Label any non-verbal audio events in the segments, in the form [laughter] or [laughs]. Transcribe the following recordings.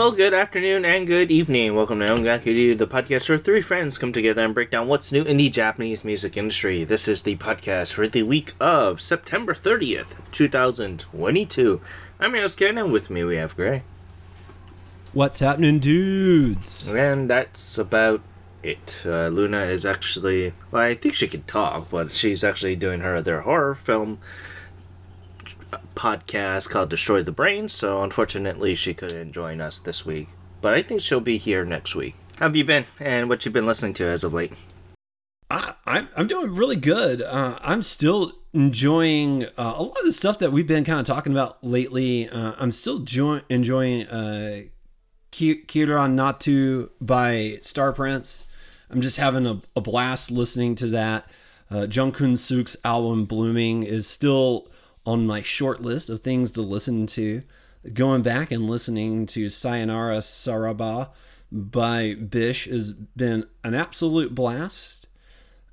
hello, good afternoon, and good evening. Welcome to Ongaku, the podcast where three friends come together and break down what's new in the Japanese music industry. This is the podcast for the week of September 30th, 2022. I'm your host, Ken, and with me we have Gray. What's happening, dudes? And that's about it. Uh, Luna is actually, well, I think she can talk, but she's actually doing her other horror film podcast called Destroy the Brain, so unfortunately she couldn't join us this week. But I think she'll be here next week. How have you been, and what you've been listening to as of late? I, I'm I'm doing really good. Uh, I'm still enjoying uh, a lot of the stuff that we've been kind of talking about lately. Uh, I'm still jo- enjoying uh, Kira Natu by Star Prince. I'm just having a, a blast listening to that. Uh, Jungkook Suk's album Blooming is still on my short list of things to listen to. Going back and listening to Sayonara Saraba by Bish has been an absolute blast.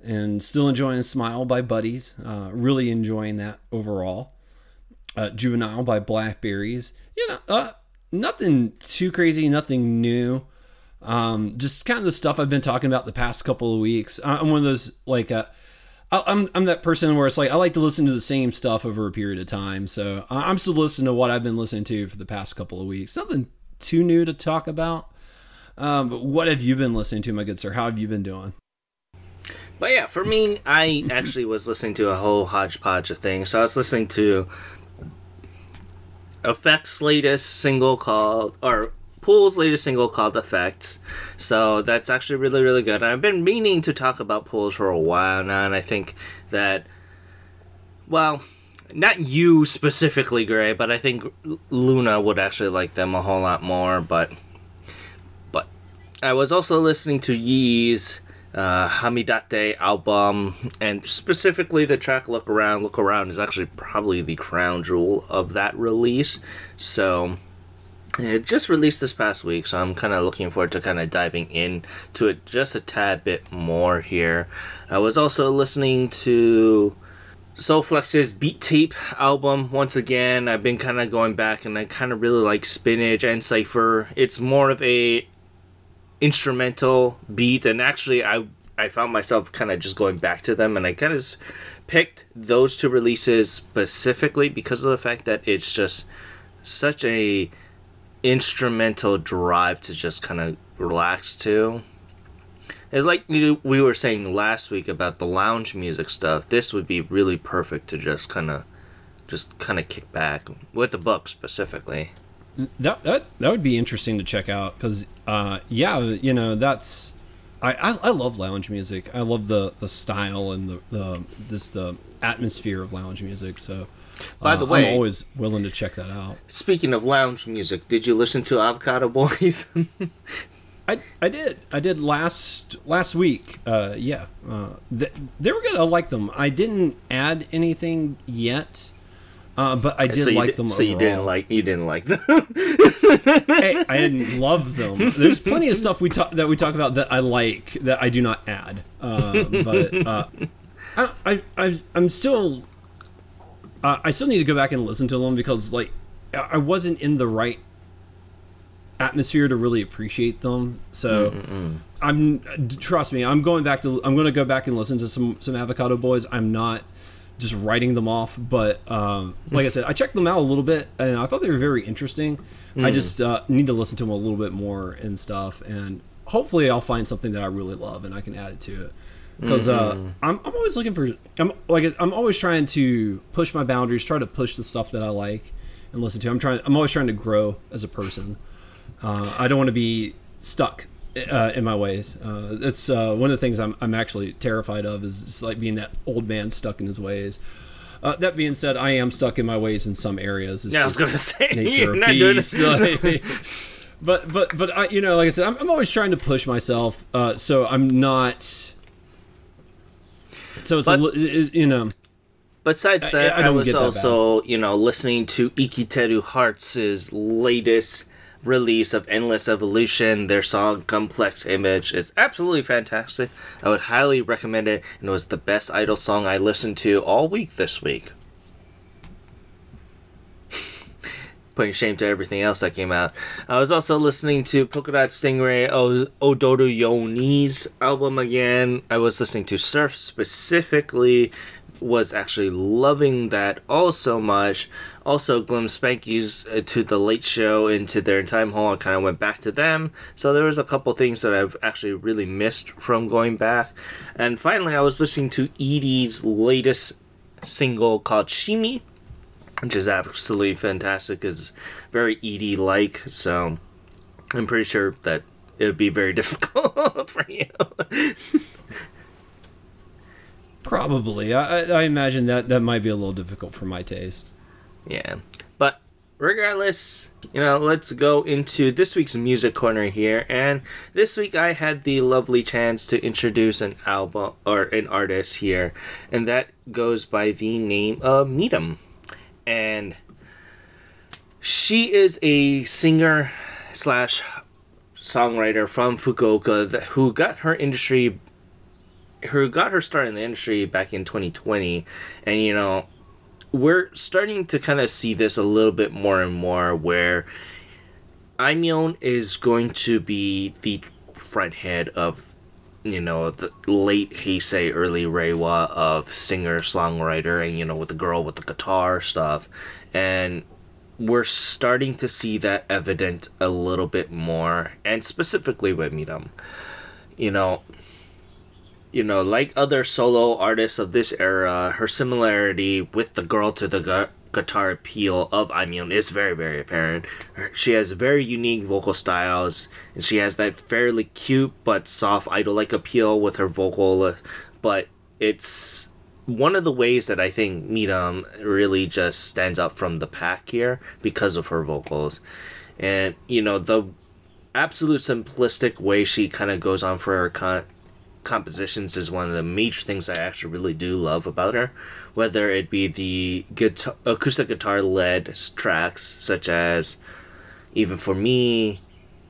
And still enjoying Smile by Buddies. Uh, really enjoying that overall. Uh, Juvenile by Blackberries. You know, uh, nothing too crazy, nothing new. Um, just kind of the stuff I've been talking about the past couple of weeks. I'm one of those like uh, I'm I'm that person where it's like I like to listen to the same stuff over a period of time. So I'm still listening to what I've been listening to for the past couple of weeks. Nothing too new to talk about. Um, but what have you been listening to, my good sir? How have you been doing? But yeah, for me, I actually was listening to a whole hodgepodge of things. So I was listening to Effect's latest single called, or Pool's latest single called Effects. So that's actually really, really good. I've been meaning to talk about Pools for a while now, and I think that, well, not you specifically, Gray, but I think Luna would actually like them a whole lot more. But, but I was also listening to Yee's uh, Hamidate album, and specifically the track "Look Around." "Look Around" is actually probably the crown jewel of that release. So it just released this past week, so I'm kind of looking forward to kind of diving in to it just a tad bit more here. I was also listening to Soulflex's Beat Tape album once again. I've been kind of going back and I kind of really like Spinach and Cypher. It's more of a instrumental beat and actually I I found myself kind of just going back to them and I kind of picked those two releases specifically because of the fact that it's just such a instrumental drive to just kind of relax to. It's like we were saying last week about the lounge music stuff. This would be really perfect to just kind of, just kind of kick back with the book specifically. That that that would be interesting to check out because, uh, yeah, you know that's, I, I, I love lounge music. I love the the style and the the this the atmosphere of lounge music. So by the uh, way, I'm always willing to check that out. Speaking of lounge music, did you listen to Avocado Boys? [laughs] I, I did I did last last week. Uh, yeah, uh, they, they were good. I like them. I didn't add anything yet, uh, but I did so like did, them. So overall. you didn't like you didn't like them. hey, I didn't love them. [laughs] There's plenty of stuff we talk that we talk about that I like that I do not add. Uh, but uh, I, I I'm still uh, I still need to go back and listen to them because like I wasn't in the right atmosphere to really appreciate them. So Mm-mm. I'm trust me, I'm going back to I'm going to go back and listen to some some Avocado Boys. I'm not just writing them off, but um, like I said, I checked them out a little bit and I thought they were very interesting. Mm. I just uh, need to listen to them a little bit more and stuff, and hopefully I'll find something that I really love and I can add it to it because uh, mm-hmm. uh, I'm, I'm always looking for I'm like I'm always trying to push my boundaries, try to push the stuff that I like and listen to. I'm trying I'm always trying to grow as a person. Uh, I don't want to be stuck uh, in my ways. Uh, it's uh, one of the things I'm I'm actually terrified of is just like being that old man stuck in his ways. Uh, that being said, I am stuck in my ways in some areas. It's yeah, I was gonna say [laughs] nature you're peace. Like, [laughs] but but but I you know like I said, I'm, I'm always trying to push myself. so I'm not so it's but, a, you know. Besides that, I, I, I was also you know listening to Ikiteru Hearts' latest release of Endless Evolution. Their song Complex Image is absolutely fantastic. I would highly recommend it, and it was the best idol song I listened to all week this week. Putting shame to everything else that came out. I was also listening to Polka Dot Stingray o- Odoru Yoni's album again. I was listening to Surf specifically. Was actually loving that all so much. Also, Glim Spanky's uh, to the Late Show into their time hole. I kind of went back to them. So there was a couple things that I've actually really missed from going back. And finally, I was listening to Edie's latest single called Shimi which is absolutely fantastic. is very Edie like, so I'm pretty sure that it would be very [laughs] difficult for you. Probably, I, I imagine that that might be a little difficult for my taste. Yeah, but regardless, you know, let's go into this week's music corner here. And this week I had the lovely chance to introduce an album or an artist here, and that goes by the name of Meetum and she is a singer slash songwriter from Fukuoka who got her industry who got her start in the industry back in 2020 and you know we're starting to kind of see this a little bit more and more where Aimyon is going to be the front head of you know the late Heisei, early Reiwa of singer songwriter, and you know with the girl with the guitar stuff, and we're starting to see that evident a little bit more, and specifically with Meetum, you know. You know, like other solo artists of this era, her similarity with the girl to the guitar appeal of Aimyon is very, very apparent. She has very unique vocal styles, and she has that fairly cute but soft idol-like appeal with her vocal. But it's one of the ways that I think Meetum really just stands out from the pack here because of her vocals, and you know the absolute simplistic way she kind of goes on for her con- compositions is one of the major things I actually really do love about her whether it be the guitar, acoustic guitar led tracks such as even for me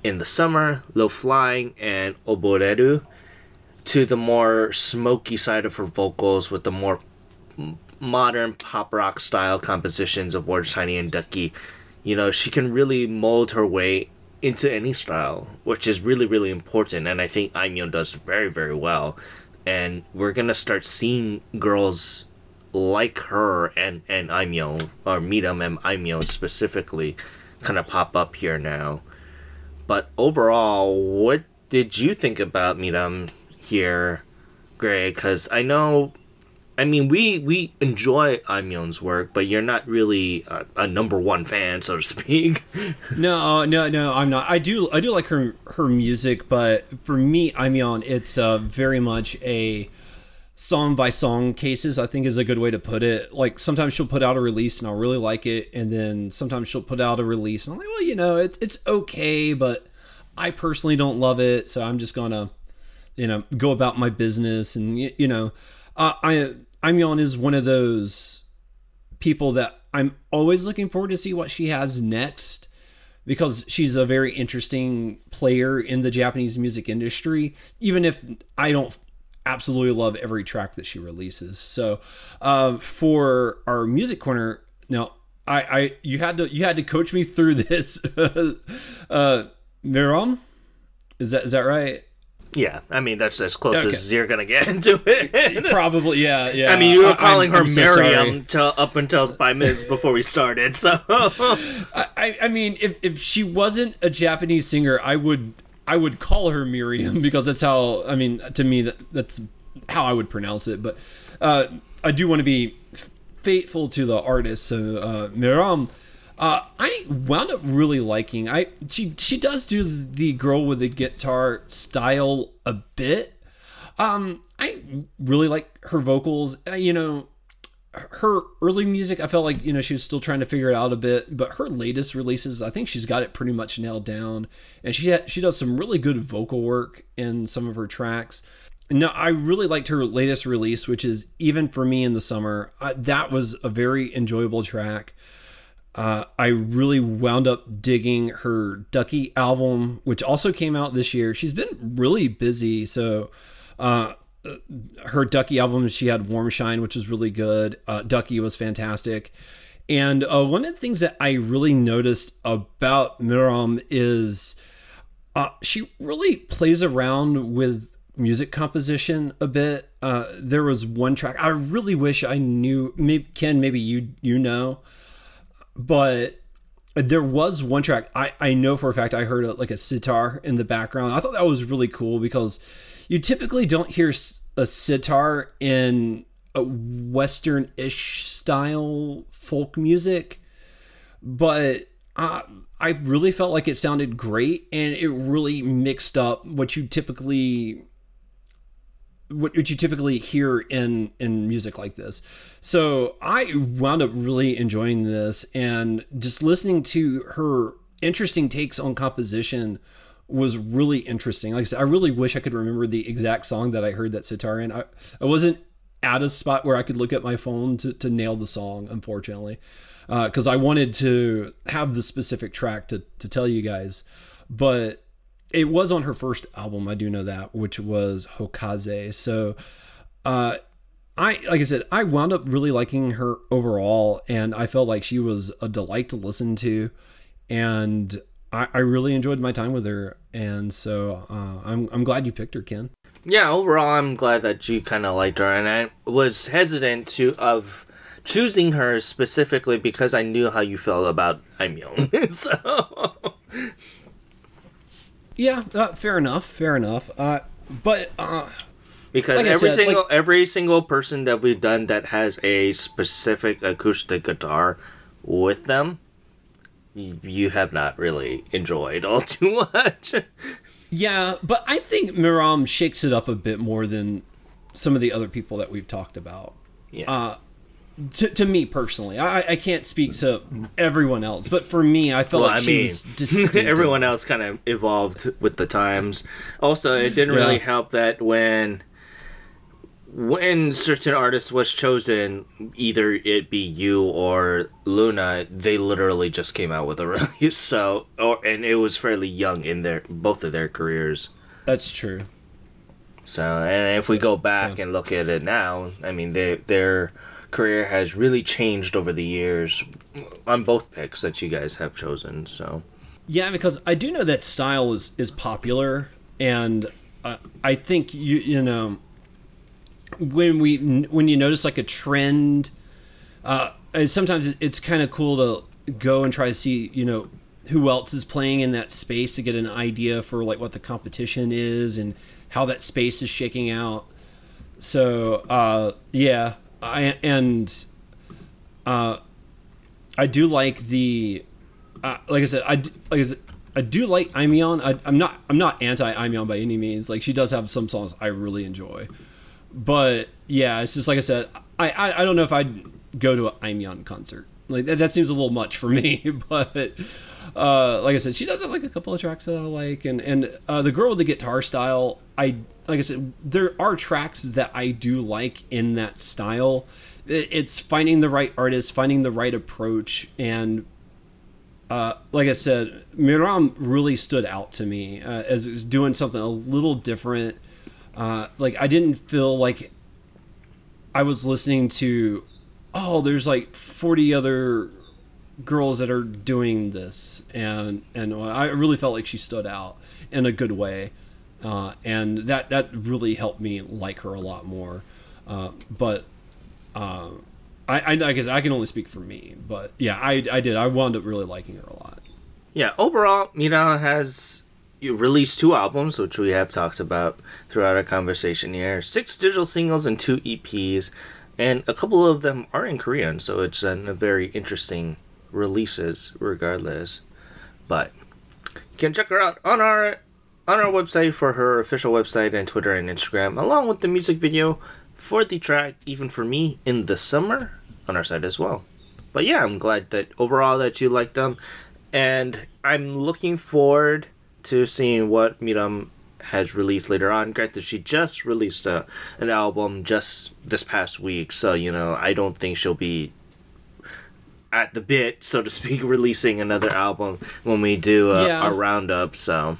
in the summer low flying and oboreru to the more smoky side of her vocals with the more modern pop rock style compositions of Warm Shine and Ducky. You know, she can really mold her way into any style, which is really, really important. And I think Aimyon does very, very well. And we're going to start seeing girls like her and and Aimyon or Meetum and Aimyon specifically kind of pop up here now. But overall, what did you think about Meetum here, Gray? Because I know, I mean, we we enjoy Aimyon's work, but you're not really a, a, number one fan, so to speak. [laughs] no, no, no, I'm not. I do I do like her her music, but for me, Aimyon, it's uh, very much a song by song cases, I think is a good way to put it. Like sometimes she'll put out a release and I'll really like it, and then sometimes she'll put out a release and I'm like, well, you know, it's it's okay, but I personally don't love it, so I'm just gonna, you know, go about my business. And you, you know, uh, I Aimyon is one of those people that I'm always looking forward to see what she has next because she's a very interesting player in the Japanese music industry. Even if I don't absolutely love every track that she releases. So uh, for our music corner, now I, I you had to you had to coach me through [laughs] this. uh, Miram, is that is that right? Yeah, I mean that's as close okay. as you're gonna get [laughs] into it. Probably, yeah, yeah. I mean, you were calling I'm, her I'm Miriam so up until five minutes before we started. So, [laughs] I, I mean, if if she wasn't a Japanese singer, I would I would call her Miriam [laughs] because that's how I mean to me that that's how I would pronounce it. But uh, I do want to be faithful to the artist. So uh, Miriam, uh, I wound up really liking. I she she does do the girl with the guitar style a bit. Um, I really like her vocals. Uh, you know, her early music, I felt like you know she was still trying to figure it out a bit, but her latest releases, I think she's got it pretty much nailed down, and she ha- she does some really good vocal work in some of her tracks. No, I really liked her latest release, which is even for me in the summer. Uh, that was a very enjoyable track. Uh, I really wound up digging her Ducky album, which also came out this year. She's been really busy, so uh, her Ducky album, she had Warm Shine, which was really good. Uh, Ducky was fantastic. And uh, one of the things that I really noticed about Miram is uh, she really plays around with music composition a bit. Uh, there was one track I really wish I knew. Maybe Ken, maybe you you know, but there was one track I I know for a fact I heard a, like a sitar in the background. I thought that was really cool because you typically don't hear a sitar in a western-ish style folk music, but. Uh, I really felt like it sounded great and it really mixed up what you typically what, what you typically hear in in music like this. So I wound up really enjoying this and just listening to her interesting takes on composition was really interesting. Like I said, I really wish I could remember the exact song that I heard that sitar in. I, I wasn't at a spot where I could look at my phone to, to nail the song, unfortunately, because uh, I wanted to have the specific track to, to tell you guys. But it was on her first album, I do know that, which was Hokaze. So, uh, I like I said, I wound up really liking her overall, and I felt like she was a delight to listen to, and I, I really enjoyed my time with her. And so uh, I'm I'm glad you picked her, Ken. Yeah, overall, I'm glad that you kind of liked her, and I was hesitant to of choosing her specifically because I knew how you felt about Aimyon. [laughs] so yeah, uh, fair enough. Fair enough. Uh, but uh, because like every said, single like, every single person that we've done that has a specific acoustic guitar with them, you, you have not really enjoyed all [laughs] too much. yeah, but I think Miram shakes it up a bit more than some of the other people that we've talked about. Yeah. To, to me personally, I, I can't speak to everyone else, but for me, I felt well, like I she mean, was [laughs] everyone else kind of evolved with the times. Also, it didn't yeah. really help that when when certain artist was chosen, either it be you or Luna, they literally just came out with a [laughs] release. So, or and it was fairly young in their both of their careers. That's true. So, and if we go back yeah. and look at it now, I mean, they they're career has really changed over the years on both picks that you guys have chosen. So, yeah, because I do know that style is is popular, and uh, I think you you know when we when you notice like a trend, uh, sometimes it's kind of cool to go and try to see you know who else is playing in that space to get an idea for like what the competition is and how that space is shaking out. So uh, yeah, I and uh, I do like the uh, like I said I like I said, I do like Aimyon. I, am not I'm not anti Aimyon by any means. Like she does have some songs I really enjoy, but yeah, it's just like I said. I I, I don't know if I'd go to an Aimyon concert. Like that, that seems a little much for me, [laughs] but. Uh, like I said, she does have like a couple of tracks that I like, and and uh, the girl with the guitar style, I like I said, there are tracks that I do like in that style. It's finding the right artist, finding the right approach, and uh, like I said, Miram really stood out to me uh, as doing something a little different. Uh, like I didn't feel like I was listening to, oh, there's like 40 other girls that are doing this, and and I really felt like she stood out in a good way uh, and that that really helped me like her a lot more. Uh, but uh, I, I, I guess I can only speak for me. But yeah, I, I did. I wound up really liking her a lot. Yeah, overall, Mina has released two albums, which we have talked about throughout our conversation here. Six digital singles and two EPs, and a couple of them are in Korean, so it's a very interesting releases regardless. But you can check her out on our on our website for her official website and Twitter and Instagram, along with the music video for the track Even for Me in the Summer on our site as well. But yeah, I'm glad that overall that you liked them, and I'm looking forward to seeing what Miram has released later on. Granted, she just released a, an album just this past week, so you know I don't think she'll be at the bit, so to speak, [laughs] releasing another album when we do a, yeah. a roundup. So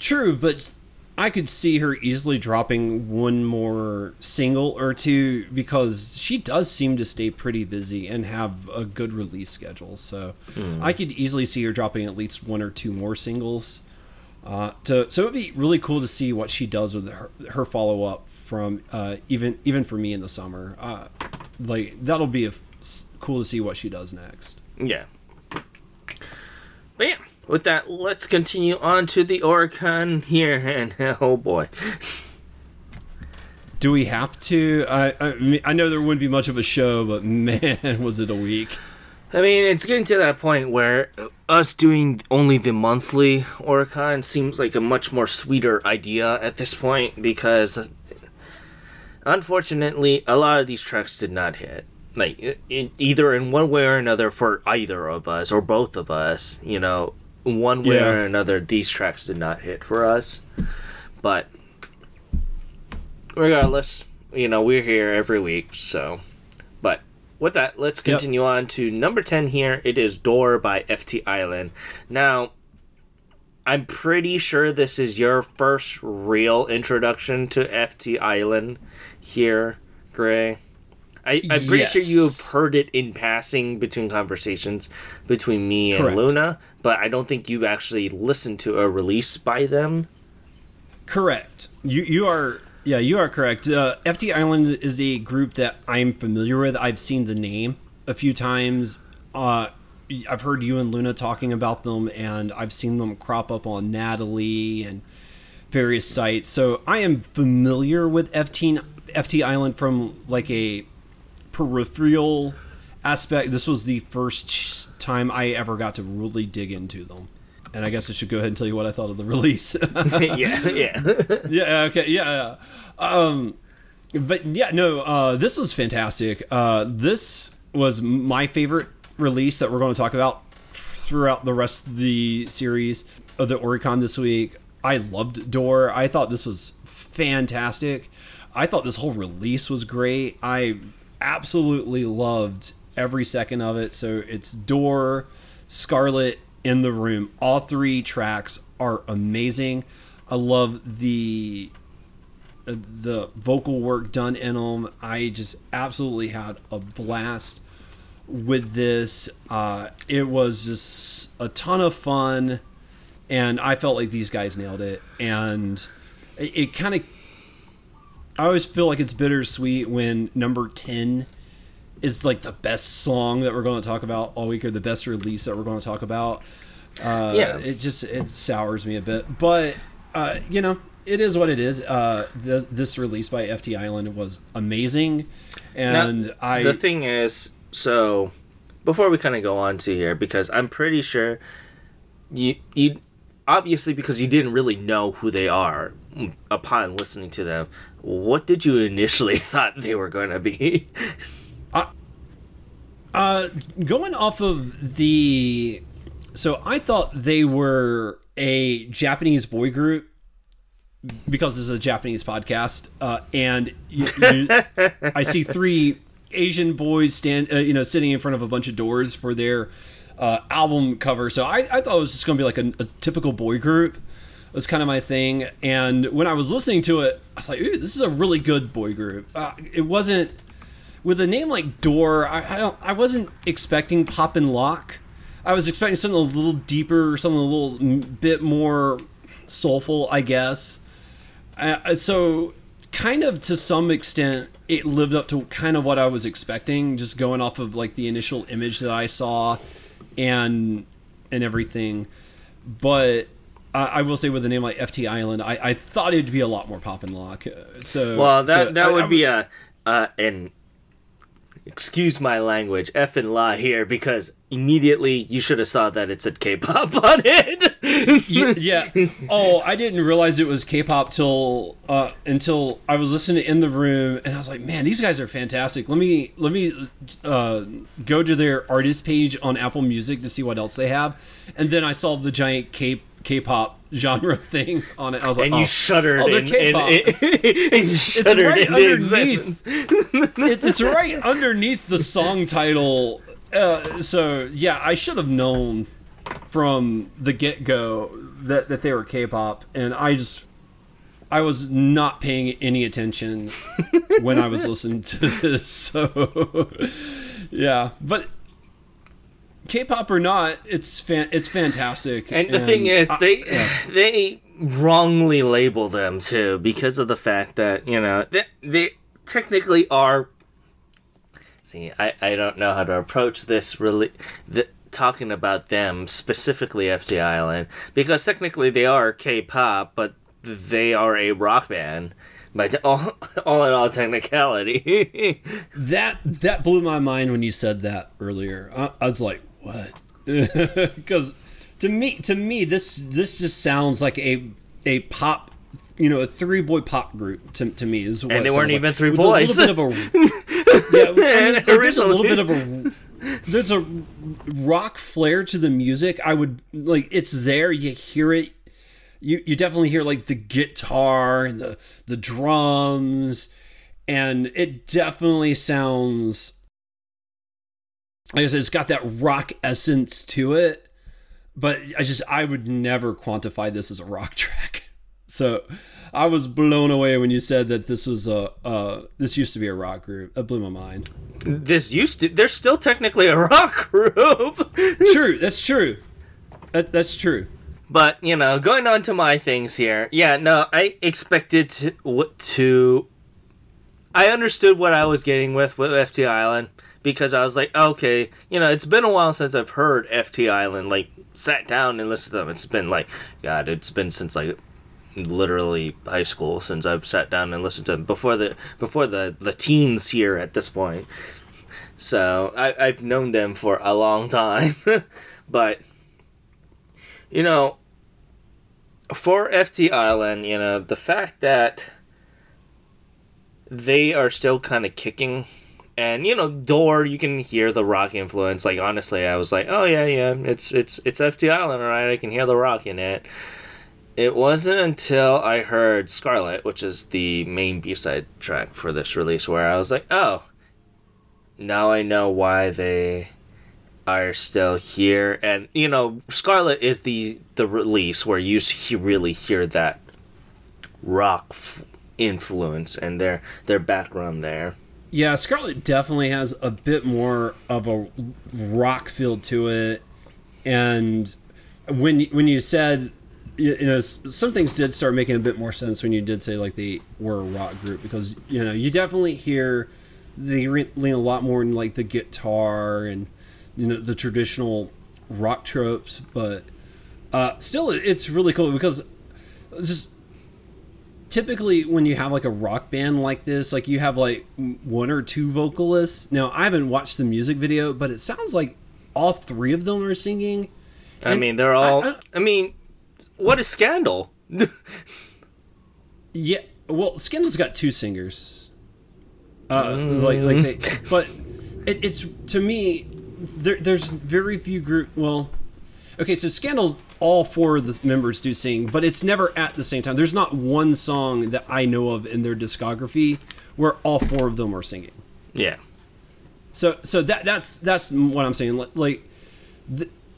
True, but I could see her easily dropping one more single or two because she does seem to stay pretty busy and have a good release schedule. So mm. I could easily see her dropping at least one or two more singles. Uh, to, so it'd be really cool to see what she does with her, her follow up from uh, even even for me in the summer. Uh, like that'll be a, cool to see what she does next. Yeah. But yeah, with that, let's continue on to the Oricon here, and [laughs] oh boy. Do we have to? I, I, mean, I know there wouldn't be much of a show, but [laughs] man, was it a week. I mean, it's getting to that point where us doing only the monthly Oricon seems like a much more sweeter idea at this point because, unfortunately, a lot of these tracks did not hit. Like, either in one way or another for either of us or both of us, you know, one way yeah. or another, these tracks did not hit for us. But, regardless, you know, we're here every week, so But with that, let's continue yep. on to number 10 here. It is Door by FT Island. Now, I'm pretty sure this is your first real introduction to FT Island here, Gray. I, am pretty yes. sure you've heard it in passing between conversations between me and Correct. Luna, but I don't think you've actually listened to a release by them. Correct. You you are yeah, you are correct. Uh, FT Island is a group that I'm familiar with. I've seen the name a few times. Uh, I've heard you and Luna talking about them, and I've seen them crop up on Natalie and various sites. So I am familiar with FT FT Island from like a peripheral aspect. This was the first time I ever got to really dig into them and I guess I should go ahead and tell you what I thought of the [laughs] release. [laughs] yeah, yeah, [laughs] yeah. Okay, yeah. Um, but yeah, no. Uh, this was fantastic. Uh, this was my favorite release that we're going to talk about throughout the rest of the series of the Oricon this week. I loved Door. I thought this was fantastic. I thought this whole release was great. I absolutely loved every second of it. So it's Door, Scarlet, in the room. All three tracks are amazing. I love the the vocal work done in them. I just absolutely had a blast with this. Uh, it was just a ton of fun, and I felt like these guys nailed it. And it, it kind of, I always feel like it's bittersweet when number ten is like the best song that we're going to talk about all week or the best release that we're going to talk about. Uh, yeah, it just it sours me a bit, but uh, you know it is what it is. Uh, the, this release by FT Island was amazing, and now, I. The thing is, so before we kind of go on to here, because I'm pretty sure you you obviously because you didn't really know who they are upon listening to them. What did you initially [laughs] thought they were going to be? [laughs] Uh, going off of the, so I thought they were a Japanese boy group because this is a Japanese podcast, uh, and you, you, [laughs] I see three Asian boys stand, uh, you know, sitting in front of a bunch of doors for their uh, album cover. So I, I, thought it was just going to be like a, a, typical boy group. That's kind of my thing. And when I was listening to it, I was like, "Ooh, this is a really good boy group." Uh, it wasn't with a name like Door, I, I don't, I wasn't expecting pop and lock. I was expecting something a little deeper, something a little bit more soulful, I guess. Uh, so, kind of to some extent, it lived up to kind of what I was expecting, just going off of like the initial image that I saw, and and everything. But I, I will say, with a name like FT Island, I, I thought it'd be a lot more pop and lock. So, well, that so that I, would be a uh, an excuse my language, F and la here because immediately you should have saw that it said K-pop [laughs] on it. yeah, Oh, I didn't realize it was K-pop till uh, until I was listening in the room, and I was like, man, these guys are fantastic. Let me let me uh, go to their artist page on Apple Music to see what else they have, and then I saw the giant K K-pop genre [laughs] thing on it. I was like, and you oh, shuddered. Oh, they're K-pop. And, and, and you shuddered it's right underneath. it's right underneath the song title. Uh, so yeah, I should have known from the get go that that they were K-pop, and I just I was not paying any attention when I was listening to [laughs] this. So yeah, but K-pop or not, it's fan- it's fantastic. And the thing is, they [sighs] they wrongly label them too because of the fact that you know they, they technically are. See, I, I don't know how to approach this really. The, talking about them specifically, FT Island, because technically they are K-pop, but they are a rock band. By [laughs] all, all in all technicality, [laughs] that that blew my mind when you said that earlier. I, I was like, what? Because [laughs] to me, to me, this this just sounds like a a pop, you know, a three boy pop group. To, to me, is what and they weren't even like. three With boys. A little bit of a [laughs] yeah. I mean, there's a little bit of a [laughs] there's a rock flair to the music. I would like it's there. You hear it. You you definitely hear like the guitar and the the drums, and it definitely sounds. Like I said, it's got that rock essence to it, but I just I would never quantify this as a rock [laughs] track. So I was blown away when you said that this was a uh, this used to be a rock group. That blew my mind. This used to. They're still technically a [laughs] rock group. [laughs] true. That's true. That, that's true. But you know, going on to my things here. Yeah, no, I expected to. to I understood what I was getting with with FT Island because I was like, okay, you know, it's been a while since I've heard FT Island. Like, sat down and listened to them. It's been like, God, it's been since like literally high school since I've sat down and listened to them before the before the the teens here at this point. So I, I've known them for a long time, [laughs] but you know, for FT Island, you know, the fact that they are still kind of kicking and you know door you can hear the rock influence. Like honestly i was like oh yeah yeah it's it's it's ft island right? I can hear the rock in it. It wasn't until i heard scarlet which is the main b-side track for this release where i was like oh now i know why they are still here. And you know scarlet is the the release where you really hear that rock f- influence and their their background there yeah, Scarlet definitely has a bit more of a rock feel to it, and when when you said, you know, some things did start making a bit more sense when you did say like they were a rock group because you know you definitely hear they lean a lot more in like the guitar and you know the traditional rock tropes, but uh, still it's really cool because just typically when you have like a rock band like this like you have like one or two vocalists. Now i haven't watched the music video but it sounds like all three of them are singing. I mean they're all I, I, I, mean what is scandal. [laughs] Yeah well scandal's got two singers. Uh mm. like like they [laughs] but it, it's to me there, there's very few group well okay so scandal all four of the members do sing, but it's never at the same time. There's not one song that I know of in their discography where all four of them are singing. Yeah. So so that that's that's what I'm saying. Like,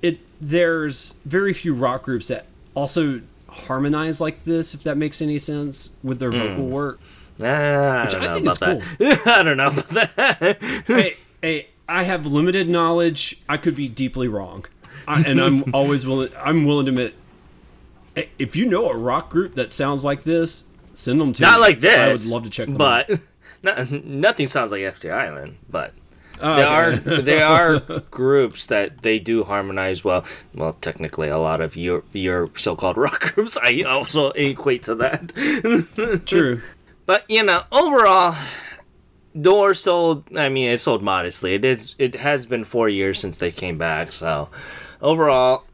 it there's very few rock groups that also harmonize like this, if that makes any sense, with their mm. vocal work. Ah, which I, I think is cool. [laughs] I don't know about that. hey, hey, I have limited knowledge. I could be deeply wrong. I, and I'm [laughs] always willing. I'm willing to admit, eh, if you know a rock group that sounds like this, send them to. Not me. like this. I would love to check them but out. [laughs] Not, nothing sounds like FT Island, but. Oh, there okay. are [laughs] there are groups that they do harmonize well. Well, technically, a lot of your your so-called rock groups I also equate to that. True, but you know, overall, Door sold. I mean, it sold modestly. It is. It has been four years since they came back, so overall,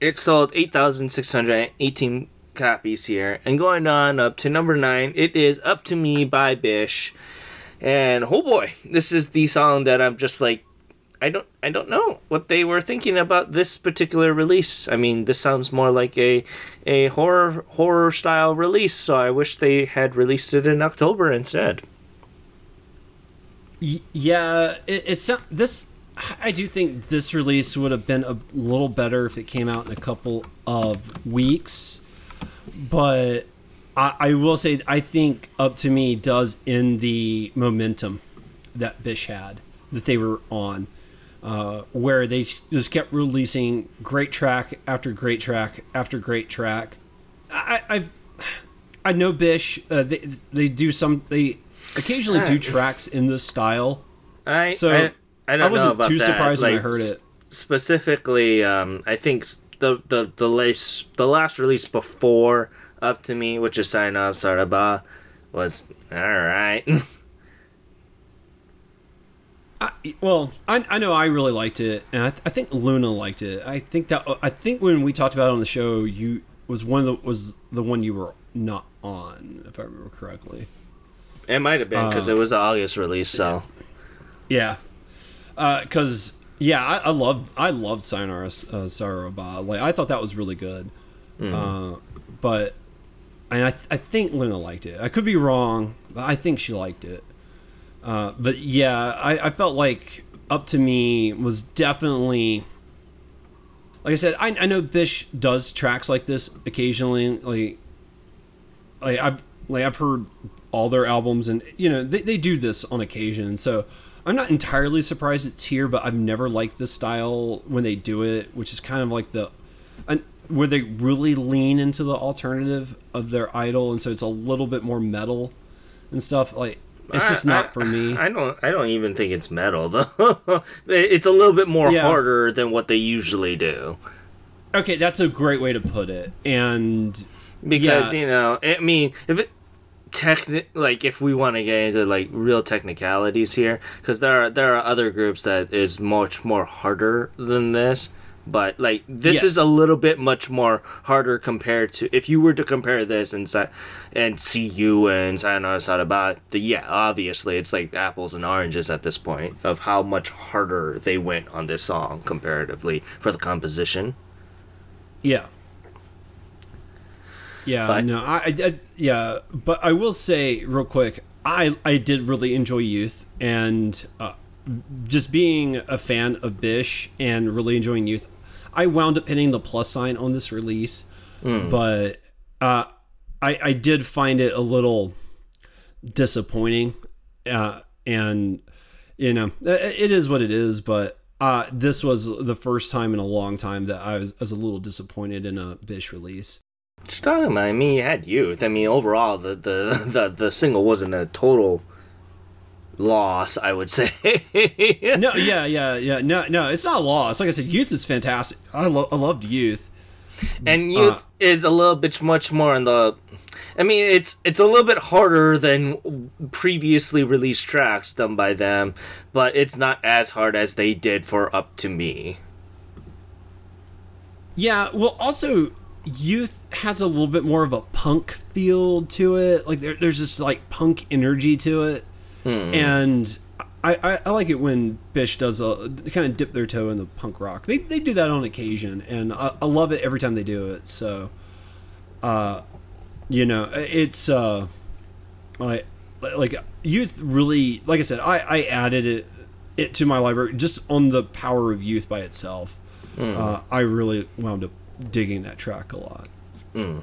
it sold 8,618 copies here. And going on up to number 9, it is Up to Me by Bish. And oh boy, this is the song that I'm just like I don't I don't know what they were thinking about this particular release. I mean, this sounds more like a a horror horror style release, so I wish they had released it in October instead. Yeah, it, it's this I do think this release would have been a little better if it came out in a couple of weeks, but I, I will say I think up to me does in the momentum that Bish had that they were on, uh, where they just kept releasing great track after great track after great track. I I, I know Bish. Uh, they they do some they occasionally do tracks in this style. I So I, I don't I wasn't know about too that. surprised when I heard it. Specifically, um, I think the the the last the last release before Up to Me, which is Sayonara Saraba, was all right. [laughs] I, well, I, I know I really liked it, and I, I think Luna liked it. I think that I think when we talked about it on the show, you was one of the was the one you were not on, if I remember correctly. it might have been because Uh, it was an August release, so Yeah, because yeah, I, I loved I loved Sayonara uh, Saraba. Like I thought that was really good, uh, but and I I think Luna liked it. I could be wrong, but I think she liked it. Uh, but yeah, I, I felt like up to me was definitely like I said. I, I know Bish does tracks like this occasionally. Like like I've like I've heard all their albums, and you know they they do this on occasion. So I'm not entirely surprised it's here, but I've never liked the style when they do it, which is kind of like the and where they really lean into the alternative of their idol, and so it's a little bit more metal and stuff. Like it's just I- not I- for me. I don't I don't even think it's metal though. [laughs] it's a little bit more Yeah. harder than what they usually do. Okay, that's a great way to put it. And because Yeah. you know i mean if it techni- like if we want to get into like real technicalities here because there are there are other groups that is much more harder than this but like this is a little bit much more harder compared to if you were to compare this and and see you and Sayonara Saraba the yeah obviously it's like apples and oranges at this point of how much harder they went on this song comparatively for the composition Yeah. Yeah, But- no, I, I, I- yeah, but I will say real quick, I I did really enjoy Youth, and uh, just being a fan of Bish and really enjoying Youth, I wound up hitting the plus sign on this release, but uh, I I did find it a little disappointing, uh, and you know it is what it is, but. Uh, this was the first time in a long time that I was, was a little disappointed in a Bish release. What you talking about? I mean, you had youth. I mean, overall, the the [laughs] the, the single wasn't a total loss. I would say. [laughs] No, yeah, yeah, yeah. No, no, it's not a loss. Like I said, Youth is fantastic. I, lo- I loved Youth. and youth Uh, is a little bit much more in the. I mean, it's it's a little bit harder than previously released tracks done by them, but it's not as hard as they did for Up to Me. Yeah, well, also, Youth has a little bit more of a punk feel to it. Like there, there's this like punk energy to it, and I, I, I like it when Bish does a kind of dip their toe in the punk rock. They they do that on occasion, and I, I love it every time they do it. So, uh, you know, it's uh, like like Youth really, like I said, I I added it it to my library just on the power of Youth by itself. Uh, I really wound up digging that track a lot. Hmm.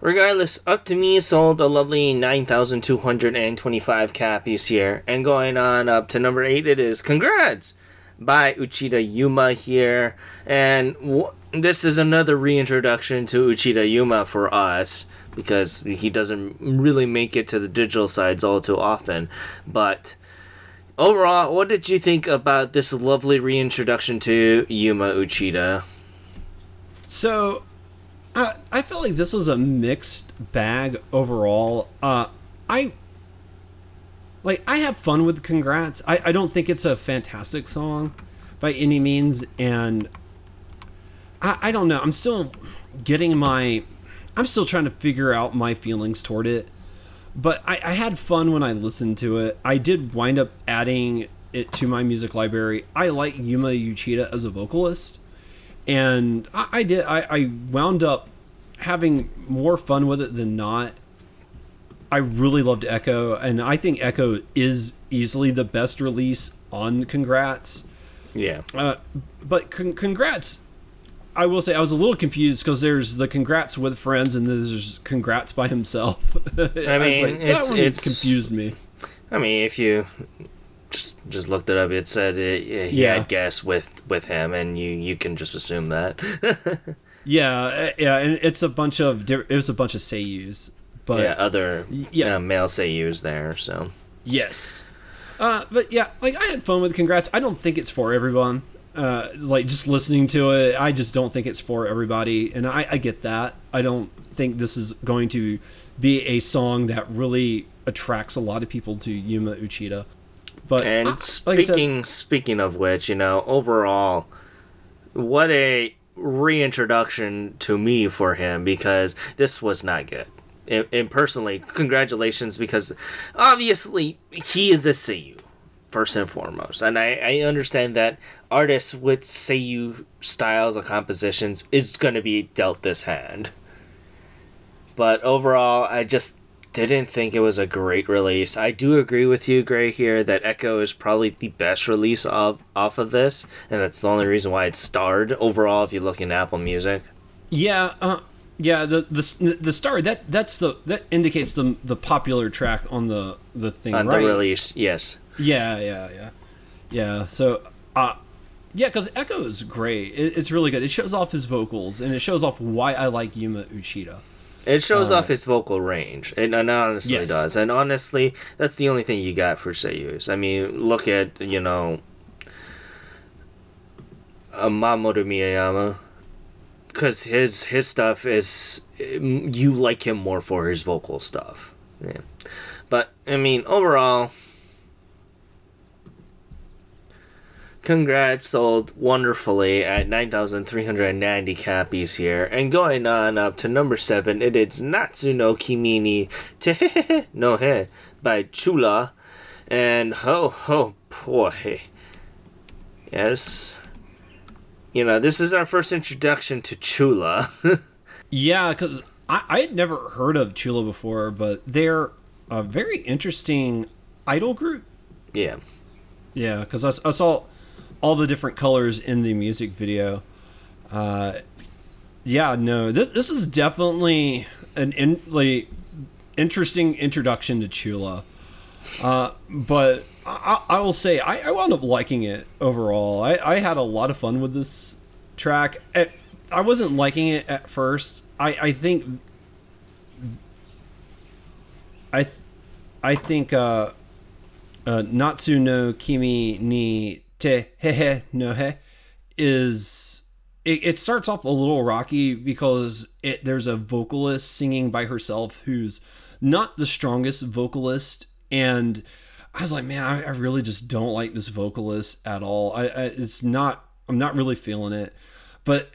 Regardless, Up to Me sold a lovely 9,225 copies here. And going on up to number 8, it is Congrats by Uchida Yuma here. And w- this is another reintroduction to Uchida Yuma for us because he doesn't really make it to the digital sides all too often. But overall, what did you think about this lovely reintroduction to Yuma Uchida? So, I I felt like this was a mixed bag overall. Uh, I like I have fun with Congrats. I I don't think it's a fantastic song by any means, and I I don't know. I'm still getting my. I'm still trying to figure out my feelings toward it. But I, I had fun when I listened to it. I did wind up adding it to my music library. I like Yuma Uchida as a vocalist and I, I did I, I wound up having more fun with it than not i really loved echo and i think echo is easily the best release on congrats Yeah. uh, but con- congrats I will say I was a little confused because there's the congrats with friends and there's congrats by himself. [laughs] I, mean, like, it's- that one it's- confused me. I mean, if you just just looked it up, it said it, it, he Yeah. had guests with with him, and you you can just assume that. [laughs] Yeah, uh, yeah, and it's a bunch of it was a bunch of seiyus, but yeah, other yeah. uh, male seiyus there. So yes, uh, but yeah, like I had fun with congrats. I don't think it's for everyone. Uh, like just listening to it, I just don't think it's for everybody, and I, I get that. I don't think this is going to be a song that really attracts a lot of people to Yuma Uchida. But And uh, like said- speaking speaking of which, you know, overall, what a reintroduction to me for him because this was not good. And, and personally, congratulations because obviously he is a Seiyu first and foremost, and I, I understand that artists with Seiyu styles of compositions is going to be dealt this hand. But overall, I just didn't think it was a great release. I do agree with you, Gray, here that Echo is probably the best release of off of this, and that's the only reason why it starred overall. If you look in Apple Music, Yeah, uh, yeah. The the the star that that's the that indicates the the popular track on the the thing, on right? the release, yes, Yeah, yeah, yeah, yeah. So, uh, yeah, because Echo is great. It, it's really good. It shows off his vocals and it shows off why I like Yuma Uchida. It shows off his vocal range. It, it honestly Yes. does, and honestly, that's the only thing you got for Seiyus. I mean, look at you know, uh, Mamoru Miyano. Because his his stuff is you like him more for his vocal stuff, yeah. But I mean, overall, congrats sold wonderfully at 9,390 copies here. And going on up to number 7, it is Natsu no Kimi ni Tehehe no He by Chula. And ho ho boy. Yes. You know, this is our first introduction to Chula. [laughs] Yeah, because I, I had never heard of Chula before, but they're a very interesting idol group. yeah. Yeah, because I, I saw all the different colors in the music video. Uh, yeah, no, this this is definitely an in, like, interesting introduction to Chula. Uh, but I, I will say I, I wound up liking it overall. I, I had a lot of fun with this track. At, I wasn't liking it at first. I, I think I th- I think uh, uh, Natsu no Kimi ni te hehe no he is it, it starts off a little rocky because it there's a vocalist singing by herself who's not the strongest vocalist. And I was like man I, I really just don't like this vocalist at all. I, I it's not I'm not really feeling it. But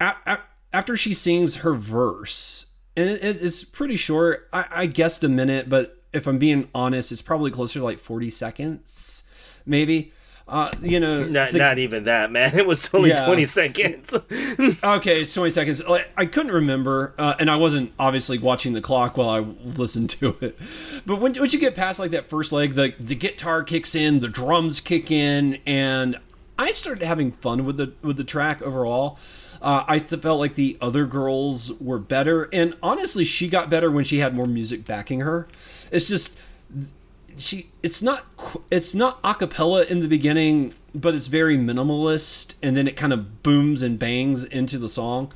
a- a- after she sings her verse and it, it's pretty short I, I guessed a minute but if i'm being honest it's probably closer to like 40 seconds maybe uh you know [laughs] Not, the- not even that, man. [laughs] It was only Yeah. 20 seconds. [laughs] okay it's 20 seconds like, i couldn't remember uh, and i wasn't obviously watching the clock while i listened to it but when, once you get past like that first leg the, the guitar kicks in the drums kick in and i started having fun with the with the track overall uh, I th- felt like the other girls were better, and honestly, she got better when she had more music backing her. It's just she it's not it's not a cappella in the beginning but it's very minimalist and then it kind of booms and bangs into the song.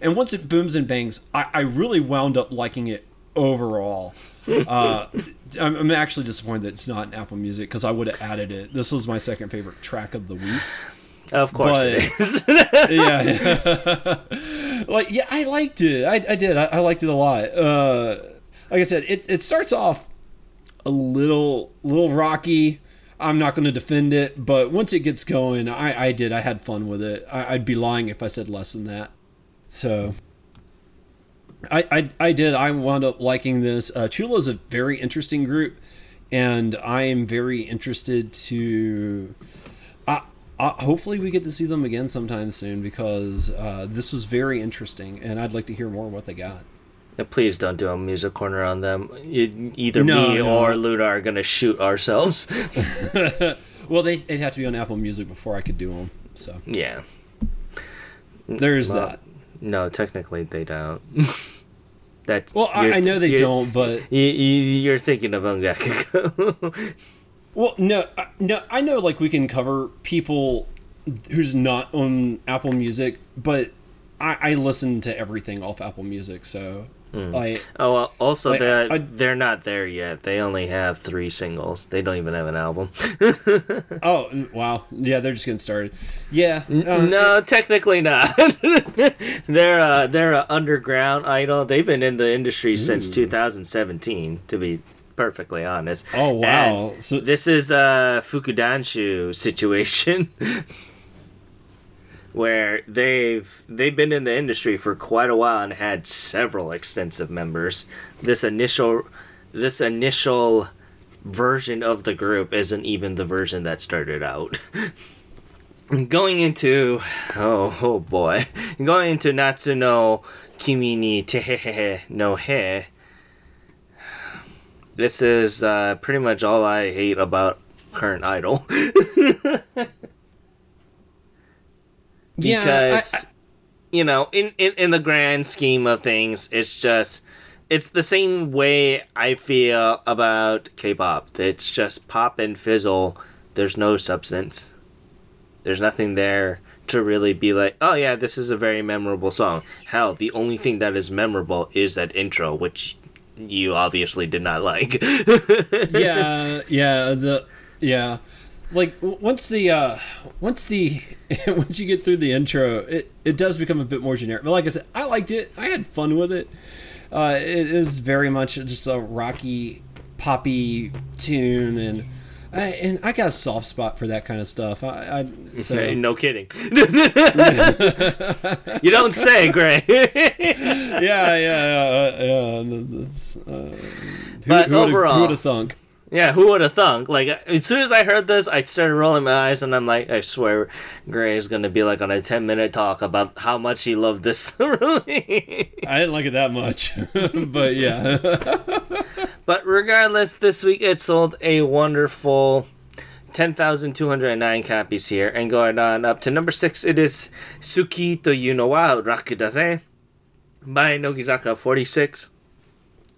And once it booms and bangs i, I really wound up liking it overall. [laughs] Uh, I'm, I'm actually disappointed that it's not in apple music because i would have added it. This was my second favorite track of the week. Of course But- it is. [laughs] yeah. [laughs] Like yeah i liked it. I, I did. I, I liked it a lot. Uh like i said it, it starts off a little little rocky i'm not going to defend it but once it gets going i i did i had fun with it I, i'd be lying if i said less than that so I, I, I did. I wound up liking this. Uh, Chula is a very interesting group, and I am very interested to. Hopefully, we get to see them again sometime soon because uh, this was very interesting, and I'd like to hear more what they got. Please don't do a music corner on them. Either No, me no. or Luna are gonna shoot ourselves. [laughs] [laughs] Well, they, they'd have to be on Apple Music before I could do them. So yeah. There's Well, that. No, technically they don't. [laughs] That Well, I, I know they don't, but You, you're thinking of Ongaku. well, no, I- no, I know like we can cover people who's not on Apple Music, but I, I listen to everything off Apple Music, so like oh, well, also Like, they're I- they're not there yet. They only have three singles. They don't even have an album. [laughs] oh wow, yeah, they're just getting started. Yeah, uh, no, technically not. [laughs] they're uh, they're an underground idol. They've been in the industry since 2017. To be perfectly honest. Oh wow, And so this is a Fukudanshu situation [laughs] where they've they've been in the industry for quite a while and had several extensive members. This initial this initial version of the group isn't even the version that started out. [laughs] Going into oh oh boy, going into Natsu no Kimi ni Tehehe no He. This is uh, pretty much all I hate about current idol [laughs] yeah, I- because I- you know in, in in the grand scheme of things it's just it's the same way i feel about k-pop. It's just pop and fizzle. There's no substance. There's nothing there to really be like oh yeah this is a very memorable song. Hell the only thing that is memorable is that intro which you obviously did not like. [laughs] Yeah, yeah, the yeah, like once the uh once the [laughs] once you get through the intro, it it does become a bit more generic. But like I said, I liked it. I had fun with it. Uh, it is very much just a rocky, poppy tune, and I, and I got a soft spot for that kind of stuff. I, I [laughs] so Hey, no kidding [laughs] you don't say gray yeah, yeah, yeah, uh, yeah. That's, uh, who, But who overall- who would have thunk? Yeah, who would have thunk? Like uh, as soon as I heard this, I started rolling my eyes, and I'm like, I swear, Gray is gonna be like on a 10 minute talk about how much he loved this [laughs] release. I didn't like it that much, [laughs] but yeah. [laughs] but regardless, this week it sold a wonderful 10,209 copies here, and going on up to number six, it is Suki to Yuno wa Rakudaze by Nogizaka 46.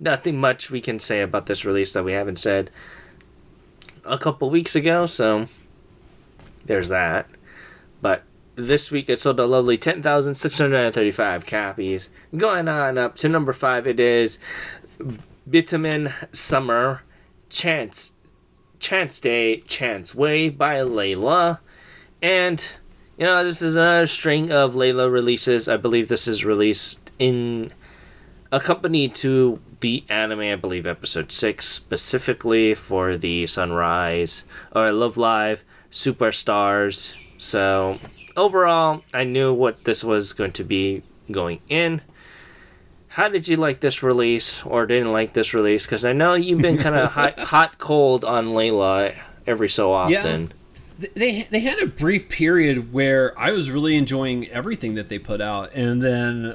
Nothing much we can say about this release that we haven't said a couple weeks ago, so there's that. But this week it sold a lovely 10,635 copies. Going on up to number five, it is Vitamin Summer Chance Chance Day Chance Way by Liella. And you know, this is another string of Liella releases. I believe this is released in accompanied to the anime, I believe episode 6 specifically for the Sunrise or Love Live Superstars. So, overall, I knew what this was going to be going in. How did you like this release or didn't like this release? Because I know you've been kind of [laughs] hot, hot, cold on Liella every so often. Yeah they they had a brief period where I was really enjoying everything that they put out, and then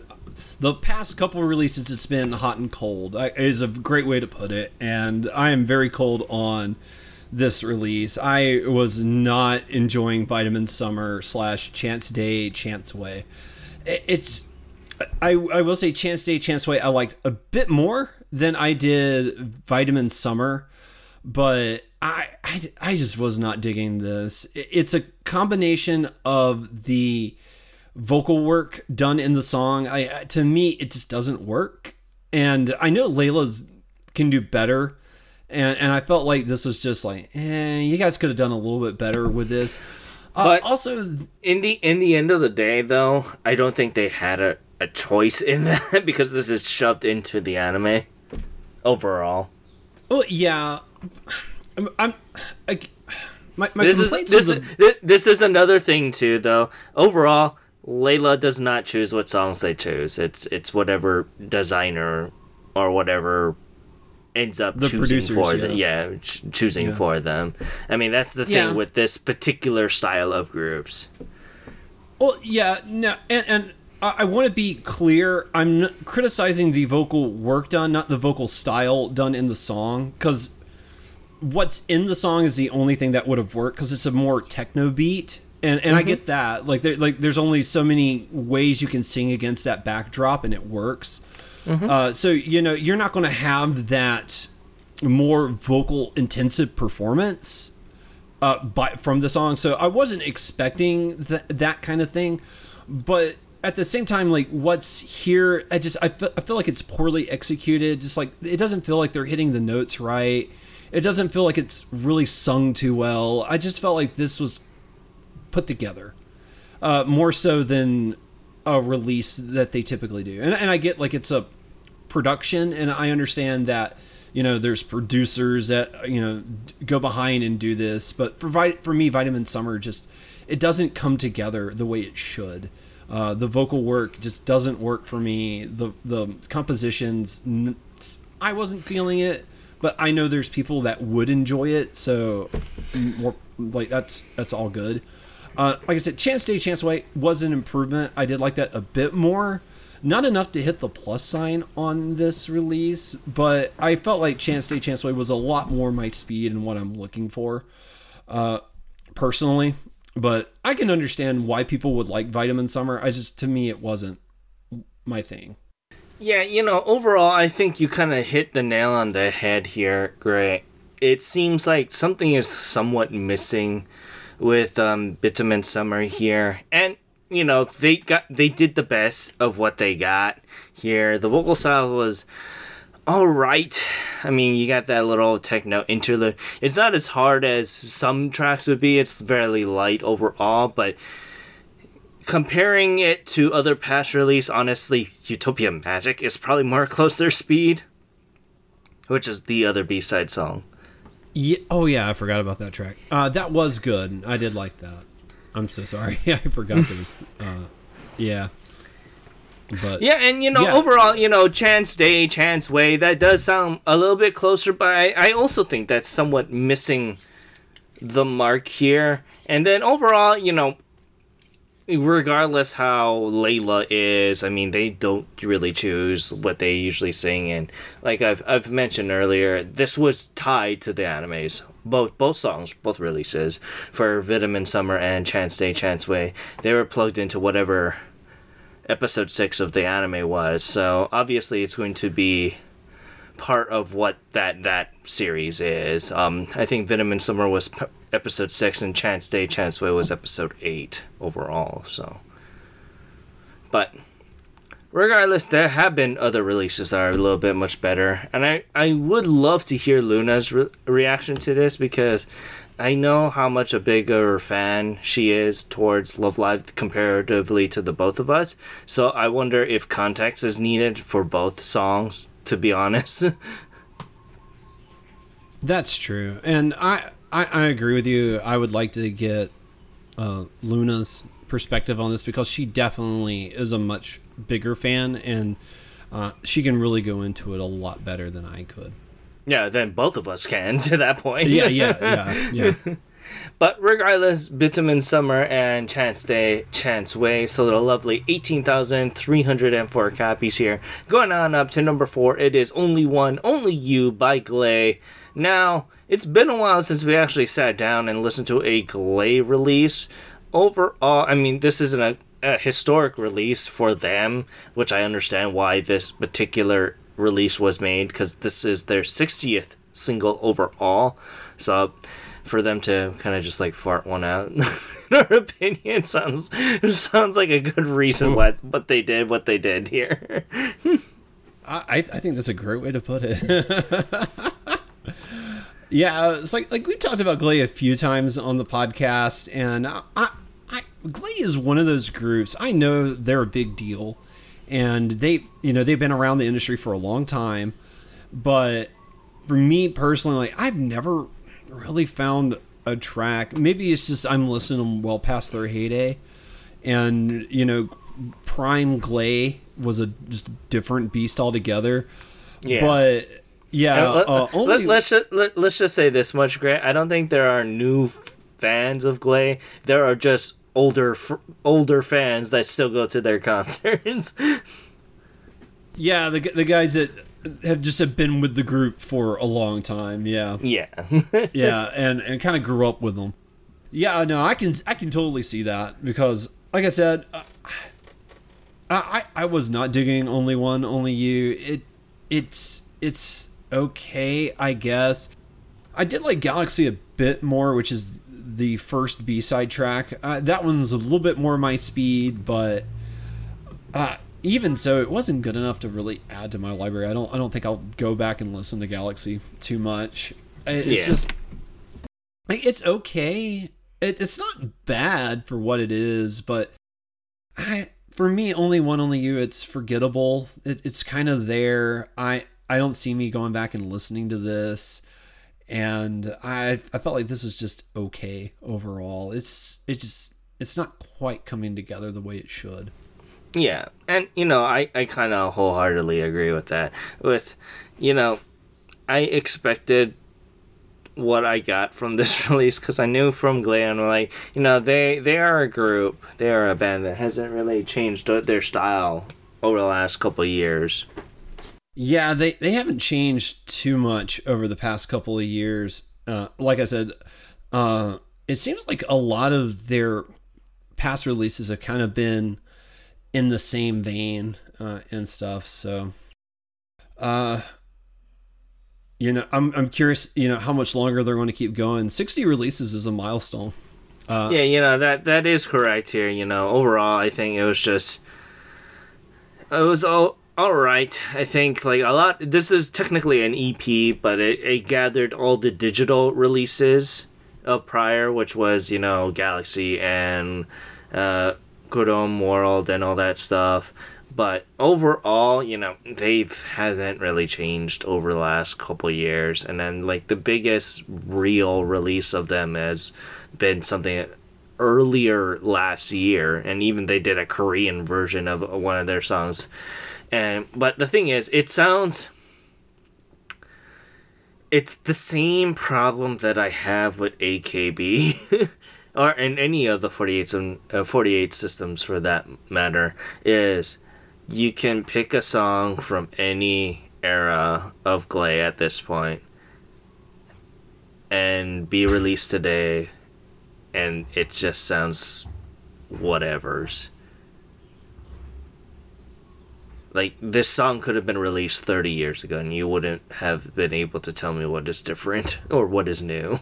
the past couple releases it's been hot and cold. Is a great way to put it, and I am very cold on this release. I was not enjoying Vitamin Summer slash Chance Day Chance Way. It's I, I will say Chance Day Chance Way I liked a bit more than I did Vitamin Summer, but I, I I just was not digging this. It's a combination of the vocal work done in the song. I to me it just doesn't work, and I know Liella's can do better. And, and I felt like this was just like, eh, you guys could have done a little bit better with this. Uh, But- also, in the in the end of the day though i don't think they had a, a choice in [laughs] that because this is shoved into the anime overall Well, yeah, I'm. I'm I, my my this is this with is, this is another thing too though overall Liella does not choose what songs they choose it's it's whatever designer or whatever ends up The choosing for yeah. the yeah ch- choosing Yeah. for them i mean that's the thing Yeah. with this particular style of groups well, yeah, no, and and I, I want to be clear. I'm not criticizing the vocal work done, not the vocal style done in the song, because what's in the song is the only thing that would have worked because it's a more techno beat and and I get that. Like there, like there's only so many ways you can sing against that backdrop, and it works. Uh, so you know you're not going to have that more vocal intensive performance uh, by, from the song. So I wasn't expecting th- that kind of thing, but at the same time, like what's here, I just I I feel like it's poorly executed. Just like it doesn't feel like they're hitting the notes right. It doesn't feel like it's really sung too well. I just felt like this was put together uh, more so than a release that they typically do. And, and I get like it's a production, and I understand that you know there's producers that you know go behind and do this, but for for me, Vitamin Summer just it doesn't come together the way it should. Uh, the vocal work just doesn't work for me. The the compositions, I wasn't feeling it, but I know there's people that would enjoy it. So, more like that's that's all good. Uh, like I said, Chance Day, Chance Way was an improvement. I did like that a bit more. Not enough to hit the plus sign on this release, but I felt like Chance Day, Chance Way was a lot more my speed and what I'm looking for, uh, personally. But I can understand why people would like Vitamin Summer. I just, to me, it wasn't my thing. Yeah, you know, overall, I think you kind of hit the nail on the head here, Gray. It seems like something is somewhat missing with um, Vitamin Summer here, and you know they got they did the best of what they got here. The vocal style was all right. I mean, you got that little techno interlude. It's not as hard as some tracks would be. It's fairly light overall, but comparing it to other past release, honestly, Utopia Magic is probably more close their speed, which is the other B side song. Yeah. Oh yeah, I forgot about that track. Uh, that was good. I did like that. I'm so sorry. [laughs] I forgot there was. Uh, yeah. But Yeah, and you know, Yeah. overall, you know, Chance Day, Chance Way, that does sound a little bit closer, but I, I also think that's somewhat missing the mark here. And then overall, you know, regardless how Liella is, I mean, they don't really choose what they usually sing. And like I've, I've mentioned earlier, this was tied to the animes. Both both songs, both releases for Vitamin Summer and Chance Day, Chance Way, they were plugged into whatever episode six of the anime was. So obviously, it's going to be part of what that that series is. Um, I think Vitamin Summer was episode six, and Chance Day, Chance Way was episode eight overall. So, but regardless, there have been other releases that are a little bit much better, and I I would love to hear Luna's re- reaction to this because. I know how much a bigger fan she is towards Love Live comparatively to the both of us. So I wonder if context is needed for both songs, to be honest. [laughs] That's true, and I, I I agree with you. I would like to get uh, Luna's perspective on this because she definitely is a much bigger fan, and uh, she can really go into it a lot better than I could. yeah, then both of us can [laughs] to that point. Yeah, yeah, yeah, yeah. [laughs] But regardless, Vitamin Summer and Chance Day, Chance Way sold a lovely 18,304 copies here. Going on up to number four, it is Only One, Only You by Glay. Now, it's been a while since we actually sat down and listened to a Glay release. Overall, I mean, this isn't a, a historic release for them, which I understand why this particular release was made, because this is their 60th single overall. So, for them to kind of just like fart one out, [laughs] in our opinion, sounds sounds like a good reason what what they did, what they did here. [laughs] I, I think that's a great way to put it. [laughs] yeah, it's like like we talked about Glay a few times on the podcast, and I, I, Glay is one of those groups. I know they're a big deal, and they you know they've been around the industry for a long time, but for me personally, like I've never really found a track. Maybe it's just I'm listening well past their heyday, and you know, Prime Glay was a just different beast altogether. Yeah. But yeah, let, uh, only let, us just, let, let's just say this much, Grant. I don't think there are new f- fans of Glay. There are just older f- older fans that still go to their [laughs] concerts. yeah, the the guys that have just have been with the group for a long time. Yeah, yeah. [laughs] yeah, and and kind of grew up with them. Yeah, no, I can I can totally see that because, like I said, uh, I I was not digging only one, only you. It it's it's okay, I guess. I did like Galaxy a bit more, which is the first B side track. Uh, that one's a little bit more my speed, but uh, even so, it wasn't good enough to really add to my library. I don't I don't think I'll go back and listen to Galaxy too much. It's yeah. just like it's okay. It, it's not bad for what it is, but I for me only one only you. It's forgettable. It, it's kind of there. I I don't see me going back and listening to this and I I felt like this was just okay overall. It's it's just it's not quite coming together the way it should. Yeah, and you know I I kind of wholeheartedly agree with that. With you know, I expected what I got from [laughs] this release because I knew from Glay like you know they they are a group they are a band that hasn't really changed their style over the last couple years. Yeah, they they haven't changed too much over the past couple of years. Uh, like I said, uh, it seems like a lot of their past releases have kind of been in the same vein uh, and stuff. So, uh, you know, I'm I'm curious. You know, how much longer they're going to keep going. Sixty releases is a milestone. Uh, yeah, you know that that is correct here. You know, overall, I think it was just it was all all right i think like a lot this is technically an ep but it, it gathered all the digital releases of prior which was you know galaxy and uh Gudom world and all that stuff. But overall you know they've hasn't really changed over the last couple years. And then like the biggest real release of them has been something earlier last year. And even they did a korean version of one of their songs and but the thing is, it sounds it's the same problem that I have with AKB [laughs] or in any of the 48 uh, 48 systems for that matter is you can pick a song from any era of Glay at this point and be released today and it just sounds whatever's like this song could have been released 30 years ago and you wouldn't have been able to tell me what is different [laughs] or what is new.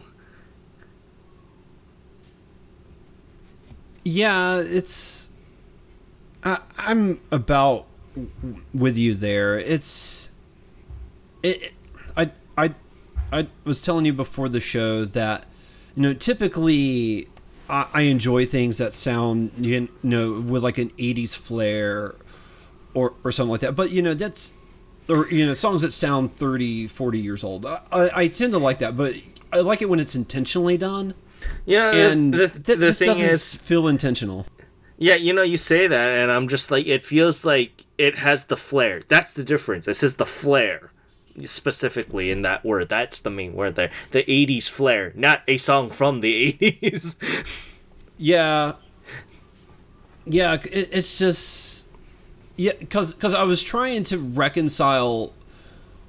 Yeah it's I, i'm about with you there. It's it i i i was telling you before the show that you know typically I, I enjoy things that sound you know with like an 80s flair or or something like that. But you know that's or you know songs that sound 30 40 years old. I, I, tend to like that but i like it when it's intentionally done. Yeah and the, the, the this thing doesn't is feel intentional. Yeah you know you say that and i'm just like it feels like it has the flair. That's the difference. This is the flair specifically in that word. That's the main word there. The 80s flair not a song from the [laughs] 80s yeah. Yeah it, it's just yeah, because because I was trying to reconcile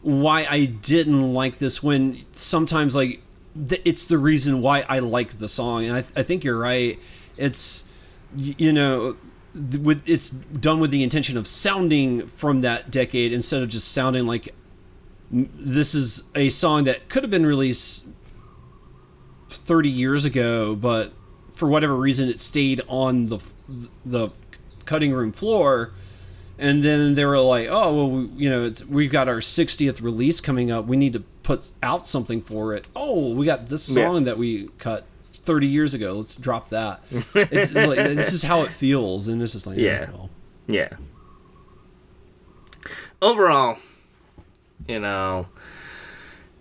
why I didn't like this when sometimes like th- it's the reason why I like the song, and I, I think you're right. It's you know with it's done with the intention of sounding from that decade instead of just sounding like this is a song that could have been released 30 years ago but for whatever reason it stayed on the the cutting room floor and then they were like, "Oh, well, we, you know, we've got our 60th release coming up. We need to put out something for it. Oh, we got this song yeah. that we cut 30 years ago. Let's drop that. it's like, this is how it feels, and it's just like, yeah, oh, well. yeah. Overall, you know,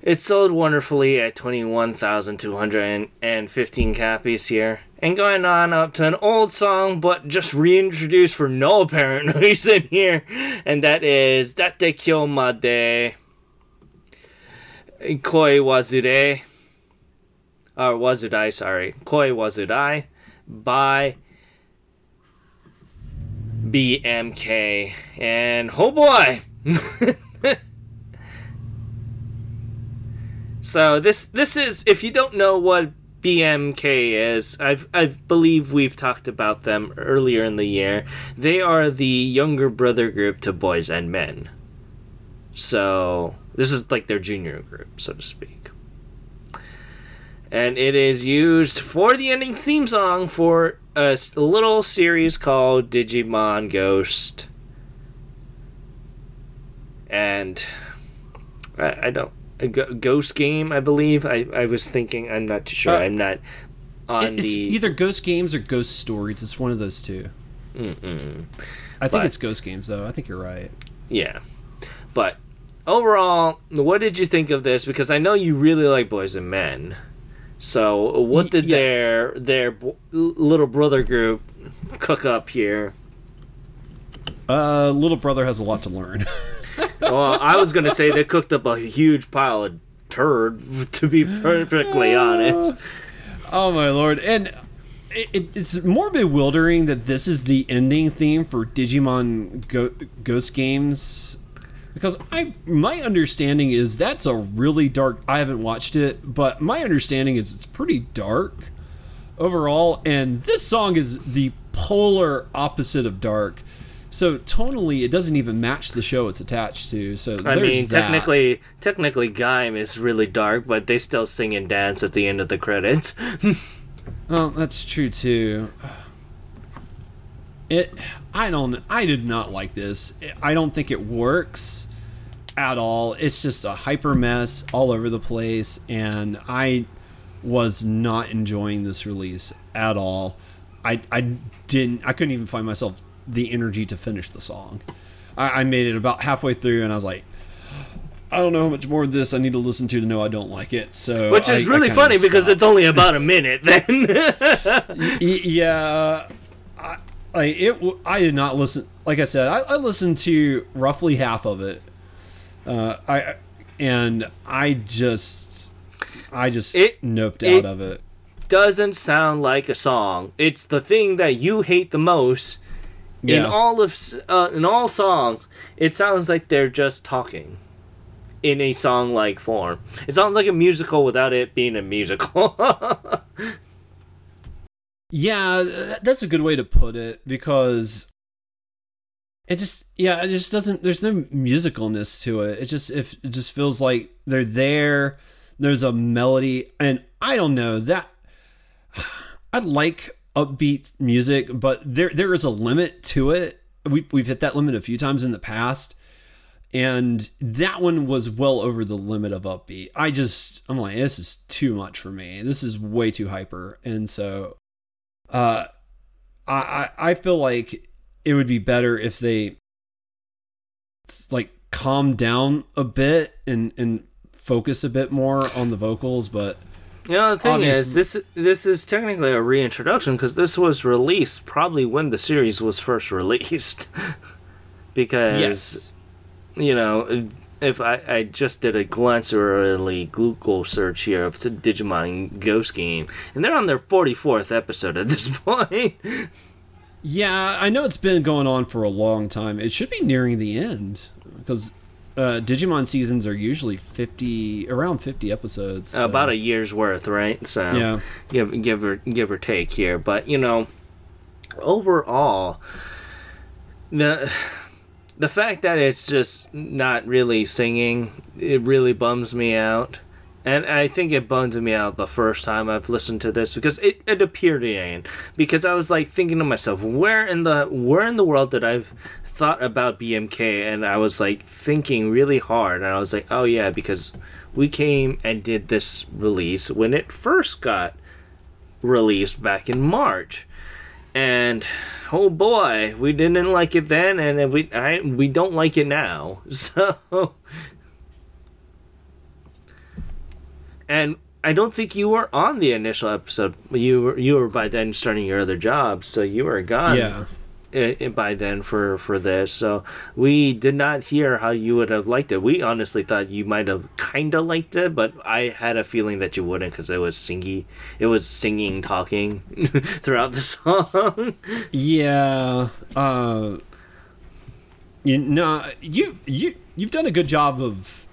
it sold wonderfully at 21,215 copies here and going on up to an old song but just reintroduced for no apparent [laughs] reason here and that is Date Kyomade Koi Wazure or Wazudai sorry. Koi Wazudai by BMK and oh boy [laughs] so this this is if you don't know what BMK is. I've I believe we've talked about them earlier in the year. They are the younger brother group to Boys and Men. So this is like their junior group, so to speak. And it is used for the ending theme song for a little series called Digimon Ghost. And I, I don't a ghost game, I believe. I, I was thinking. I'm not too sure. Uh, I'm not on it's the either Ghost Games or Ghost Stories. It's one of those 2 Mm-mm. I think but, it's Ghost Games, though. I think you're right. Yeah, but overall, what did you think of this? Because I know you really like Boys and Men. So, what did yes. their their little brother group cook up here? Uh, little brother has a lot to learn. [laughs] well, I was gonna say they cooked up a huge pile of turd. [laughs] To be perfectly honest. Oh my lord! And it, it's more bewildering that this is the ending theme for Digimon Go- Ghost Games because I my understanding is that's a really dark. I haven't watched it, but my understanding is it's pretty dark overall, and this song is the polar opposite of dark. So tonally, it doesn't even match the show it's attached to. So I mean, that. technically, technically, Gaim is really dark, but they still sing and dance at the end of the credits. [laughs] well, that's true too. It, I don't, I did not like this. I don't think it works at all. It's just a hyper mess all over the place, and I was not enjoying this release at all. I, I didn't, I couldn't even find myself the energy to finish the song. I, I made it about halfway through, and I was like, I don't know how much more of this I need to listen to to know I don't like it. So, which is I, really I funny because it's only about a minute. Then, [laughs] yeah, I, I it I did not listen. Like I said, I, I listened to roughly half of it. Uh, I and I just I just it, noped out of it. Doesn't sound like a song. It's the thing that you hate the most yeah. in all of uh, in all songs, it sounds like they're just talking in a song like form. It sounds like a musical without it being a musical. [laughs] yeah, that's a good way to put it because it just yeah, it just doesn't there's no musicalness to it. It just if it just feels like they're there, there's a melody and I don't know that [sighs] I'd like upbeat music, but there there is a limit to it. We've we've hit that limit a few times in the past, and that one was well over the limit of upbeat. I just I'm like this is too much for me. This is way too hyper, and so uh, I I feel like it would be better if they like calm down a bit and and focus a bit more on the vocals, but you know, the thing Obviously. is, this this is technically a reintroduction because this was released probably when the series was first [laughs] released. because, yes. you know, if I, I just did a glance-early Google search here of the Digimon Ghost Game, and they're on their 44th episode at this [laughs] point. yeah, I know it's been going on for a long time. It should be nearing the end because uh, Digimon seasons are usually fifty, around fifty episodes. So. About a year's worth, right? So yeah, give give or give or take here, but you know, overall, the the fact that it's just not really singing, it really bums me out. And I think it bummed me out the first time I've listened to this because it, it appeared in because I was like thinking to myself, where in the where in the world did I've thought about BMK and I was like thinking really hard and I was like, oh yeah, because we came and did this release when it first got released back in March. And oh boy, we didn't like it then and we I we don't like it now. [laughs] So And I don't think you were on the initial episode. You were you were by then starting your other job, so you were gone. Yeah by then for for this. So we did not hear how you would have liked it. We honestly thought you might have kind of liked it but i had a feeling that you wouldn't because it was singy it was singing talking [laughs] throughout the song. Yeah uh you know you you you've done a good job of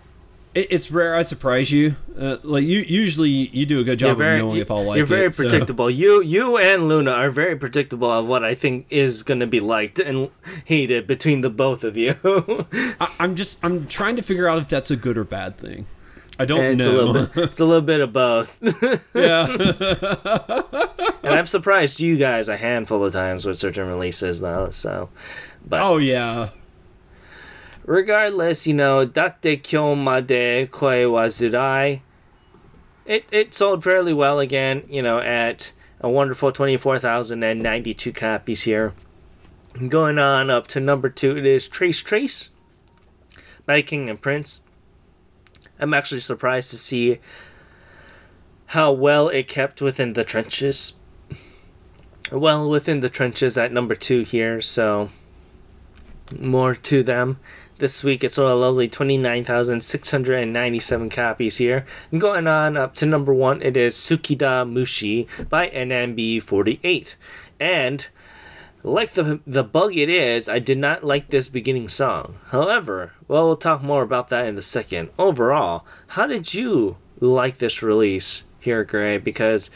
it, it's rare I surprise you. Uh, like you usually you do a good job very, of knowing you, if I'll like you're very it, so- predictable. You you and Luna are very predictable of what I think is going to be liked and hated between the both of you. [laughs] I, I'm just I'm trying to figure out if that's a good or bad thing. I don't it's know. a little bit it's a little bit of both. [laughs] yeah. [laughs] and I've surprised you guys a handful of times with certain releases though. So, but oh yeah. Regardless, you know, Date Kyo Made Koi wa Zurai, it, it sold fairly well again, you know, at a wonderful 24,092 copies here. Going on up to number two, it is Trace Trace by King and Prince. I'm actually surprised to see how well it kept within the trenches. Well, within the trenches at number two here, so more to them. This week it's a lovely 29,697 copies here. And going on up to number one, it is Tsukida Mushi by NMB48. And like the the bug it is, I did not like this beginning song. However, well, we'll talk more about that in a second. Overall, how did you like this release here, Gray? Because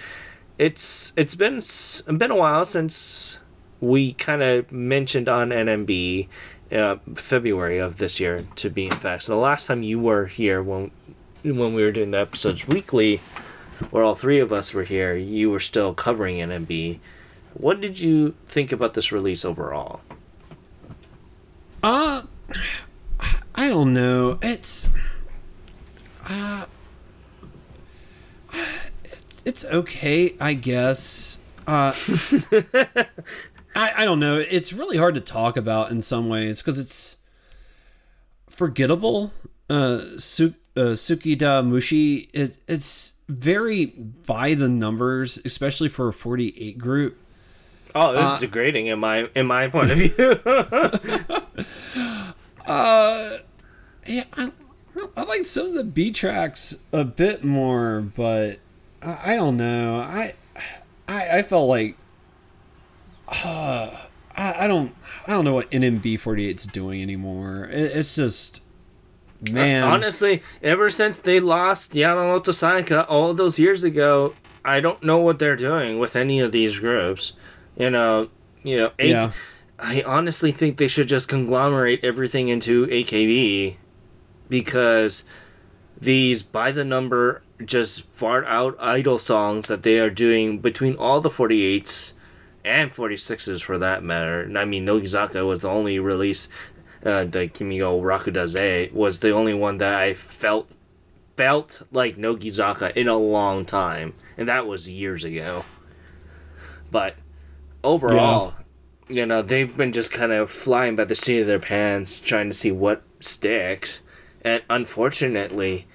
it's it's been s- been a while since we kind of mentioned on NMB uh, February of this year to be in fact. So the last time you were here when when we were doing the episodes weekly, where all three of us were here, you were still covering NMB. What did you think about this release overall? Uh I don't know. It's uh it's, it's okay, I guess. Uh [laughs] I, I don't know. It's really hard to talk about in some ways because it's forgettable. Uh, Su- uh, Tsukida Mushi, it, it's very by the numbers, especially for a 48 group. Oh, this Uh, is degrading in my in my point of view. [laughs] [laughs] Uh, yeah, I, I like some of the B tracks a bit more, but I, I don't know. I, I I felt like, uh, I, I don't I don't know what NMB 48's doing anymore. It, it's just man. Honestly, ever since they lost Yamamoto Sayaka all those years ago, I don't know what they're doing with any of these groups. You know, you know, A- yeah, I honestly think they should just conglomerate everything into AKB because these by the number just fart out idol songs that they are doing between all the 48s and 46s for that matter. I mean, Nogizaka was the only release uh, the Kimigo Rakudaze was the only one that I felt felt like Nogizaka in a long time, and that was years ago. But overall, you know, they've been just kind of flying by the seat of their pants, trying to see what sticks. And unfortunately,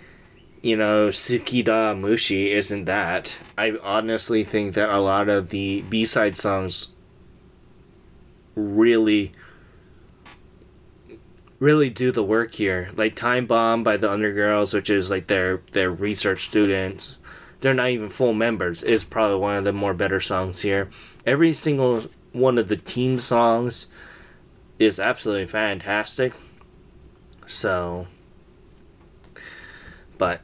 you know, Tsukida Mushi isn't that. I honestly think that a lot of the B side songs really really do the work here. Like Time Bomb by the Undergirls, which is like their their research students. They're not even full members. Is probably one of the more better songs here. Every single one of the team songs is absolutely fantastic. So, but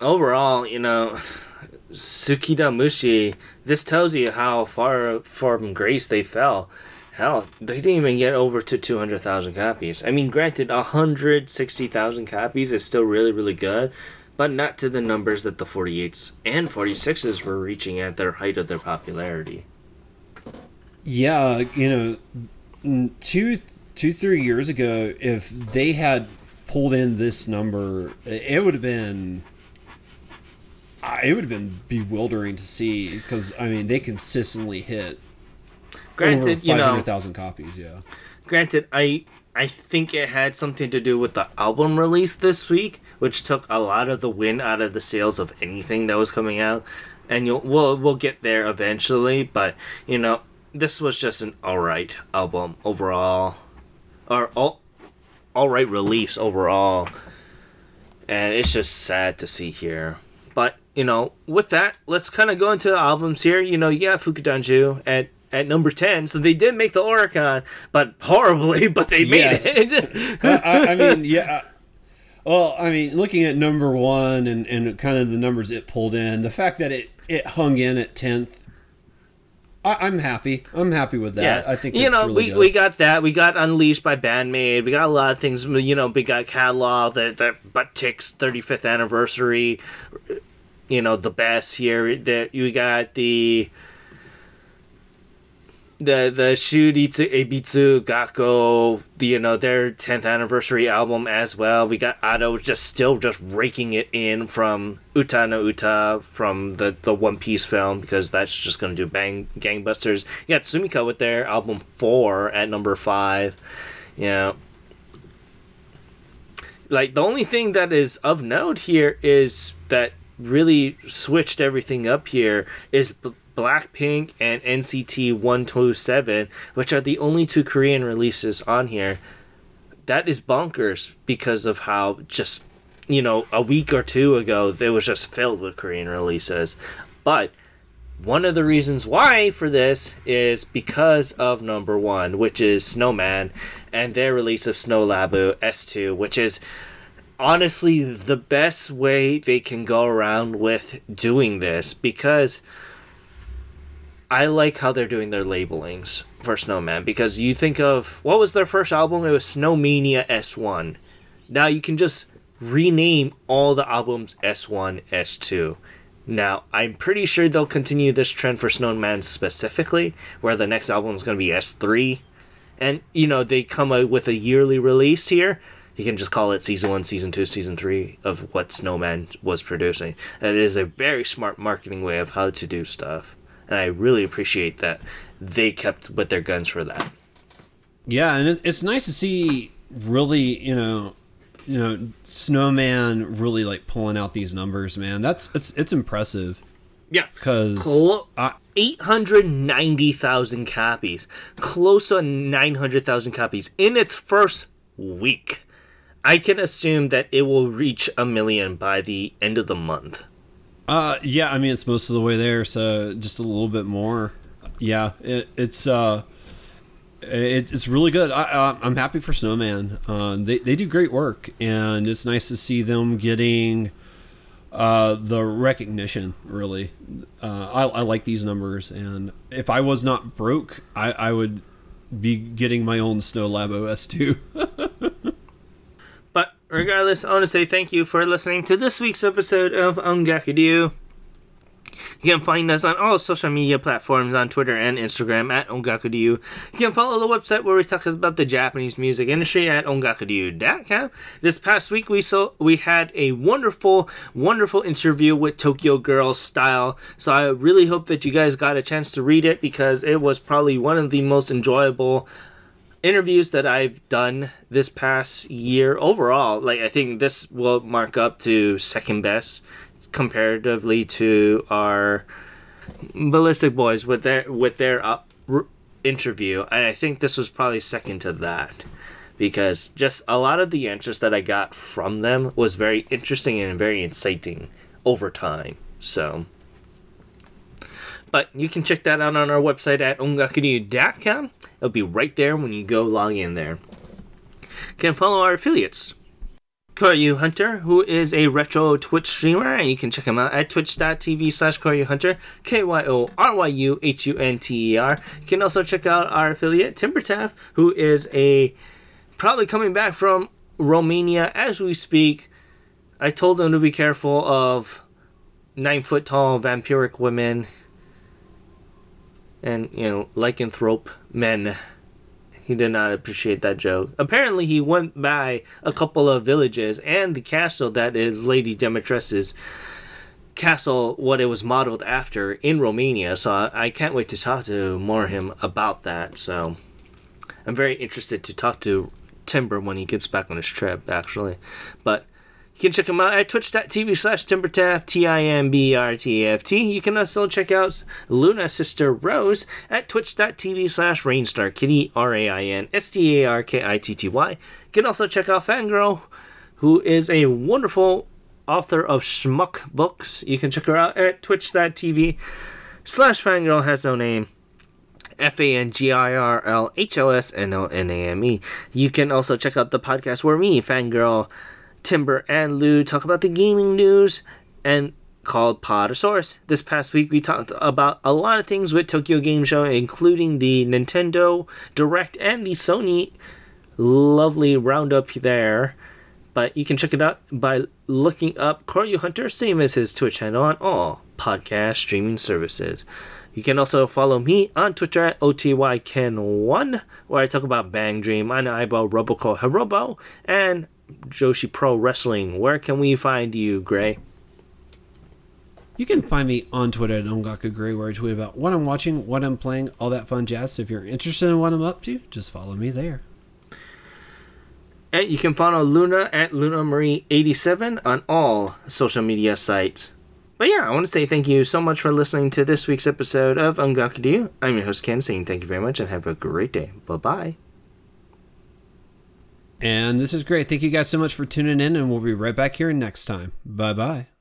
overall, you know, Tsukida Mushi, this tells you how far from grace they fell. Hell, they didn't even get over to 200,000 copies. I mean, granted, 160,000 copies is still really, really good, but not to the numbers that the 48s and 46s were reaching at their height of their popularity. yeah. You know, two two three years ago, if they had pulled in this number, it would have been. It would have been bewildering to see because I mean they consistently hit Granted, you know, hundred thousand copies. Yeah, granted i i think it had something to do with the album release this week which took a lot of the win out of the sales of anything that was coming out. And you'll we'll, we'll get there eventually but you know this was just an all right album overall or all all right release overall. And it's just sad to see here. But you know with that let's kind of go into the albums here you know you got fukudanju at at number 10 so they did make the oricon but horribly [laughs] but they made Yes. it [laughs] I, I- I mean, yeah. Well, I mean, looking at number one and, and kind of the numbers it pulled in, the fact that it, it hung in at tenth, I, am happy. I'm happy with that. Yeah. I think you know really we, good. we got that. We got Unleashed by Band-Maid. We got a lot of things. You know, we got catalog that that Buck-Tick's 35th anniversary. You know, the best here. That you got the the the Shiritsu Ebisu Gakko, you know, their 10th anniversary album as well. We got Ado just still just raking it in from Uta no Uta from the, the One Piece film because that's just going to do bang gangbusters. You got Sumika with their album 4 at number 5. You know, like the only thing that is of note here is that really switched everything up here is Blackpink and NCT 127, which are the only two Korean releases on here. That is bonkers because of how just, you know, a week or two ago, it was just filled with Korean releases. But one of the reasons why for this is because of number one, which is Snowman, and their release of Snow Labo. S2, which is honestly the best way they can go around with doing this because I like how they're doing their labelings for Snowman because you think of what was their first album? It was Snowmania S1. Now you can just rename all the albums S1, S2. Now, I'm pretty sure they'll continue this trend for Snowman specifically, where the next album is going to be S3. And, you know, they come out with a yearly release here. You can just call it season one, season two, season three of what Snowman was producing. And it is a very smart marketing way of how to do stuff and I really appreciate that they kept with their guns for that. Yeah, and it's nice to see really, you know, you know, Snowman really like pulling out these numbers, man. That's it's it's impressive. Yeah, because Cl- eight hundred ninety thousand copies, close to nine hundred thousand copies in its first week. I can assume that it will reach a million by the end of the month. Uh, yeah, I mean it's most of the way there, so just a little bit more. Yeah, it, it's uh, it, it's really good. I, am happy for Snowman. Uh, they they do great work, and it's nice to see them getting uh, the recognition. Really, uh, I, I like these numbers, and if I was not broke, I, I would be getting my own Snow Labo. S2. [laughs] regardless, I want to say thank you for listening to this week's episode of Ongakudu. You can find us on all social media platforms on Twitter and Instagram at Ongakudu. You can follow the website where we talk about the Japanese music industry at ongakudu.com. This past week we saw we had a wonderful, wonderful interview with Tokyo Girl Style. So I really hope that you guys got a chance to read it because it was probably one of the most enjoyable interviews that I've done this past year overall, like I think this will mark up to second best comparatively to our Ballistic Boys with their with their uh, r- interview, and I think this was probably second to that because just a lot of the answers that I got from them was very interesting and very inciting over time. So. But you can check that out on our website at ongakunew.com. It'll be right there when you go log in there. Can follow our affiliates. Kyoryu Hunter, who is a retro Twitch streamer, and you can check him out at twitch.tv slash Kyoryu Hunter, K Y O R Y U H U N T E R. You can also check out our affiliate, Timbertaff, who is a probably coming back from Romania as we speak. I told him to be careful of nine foot tall vampiric women and you know lycanthrope men. He did not appreciate that joke. Apparently he went by a couple of villages and the castle that is lady Dimitrescu's castle what it was modeled after in romania. So I, I can't wait to talk to more him about that. So i'm very interested to talk to timber when he gets back on his trip actually. But you can check him out at twitch.tv slash timbertaft, T-I-M-B-R-T-A-F-T. You can also check out Luna Sister Rose at twitch.tv slash rainstarkitty, R-A-I-N-S-T-A-R-K-I-T-T-Y. You can also check out Fangirl, who is a wonderful author of Schmuck books. You can check her out at twitch.tv slash fangirl has no name. F A N G I R L H O S N O N A M E. You can also check out the podcast where me, Fangirl, Timber and Lou talk about the gaming news and called Podosaurus. This past week, we talked about a lot of things with Tokyo Game Show, including the Nintendo Direct and the Sony lovely roundup there. But you can check it out by looking up Kyoryu Hunter, same as his Twitch channel on all podcast streaming services. You can also follow me on Twitter at OTYKen1, where I talk about Bang Dream, Eyeball, Roboco Hirobo, and Joshi Pro Wrestling. Where can we find you, Gray? You can find me on Twitter at Ongaku Gray, where I tweet about what I'm watching, what I'm playing, all that fun jazz. So if you're interested in what I'm up to, just follow me there. And you can follow Luna at Luna Marie 87 on all social media sites. But yeah, I want to say thank you so much for listening to this week's episode of Ongaku I'm your host Ken, saying thank you very much and have a great day. Bye bye. And this is great. Thank you guys so much for tuning in, and we'll be right back here next time. Bye bye.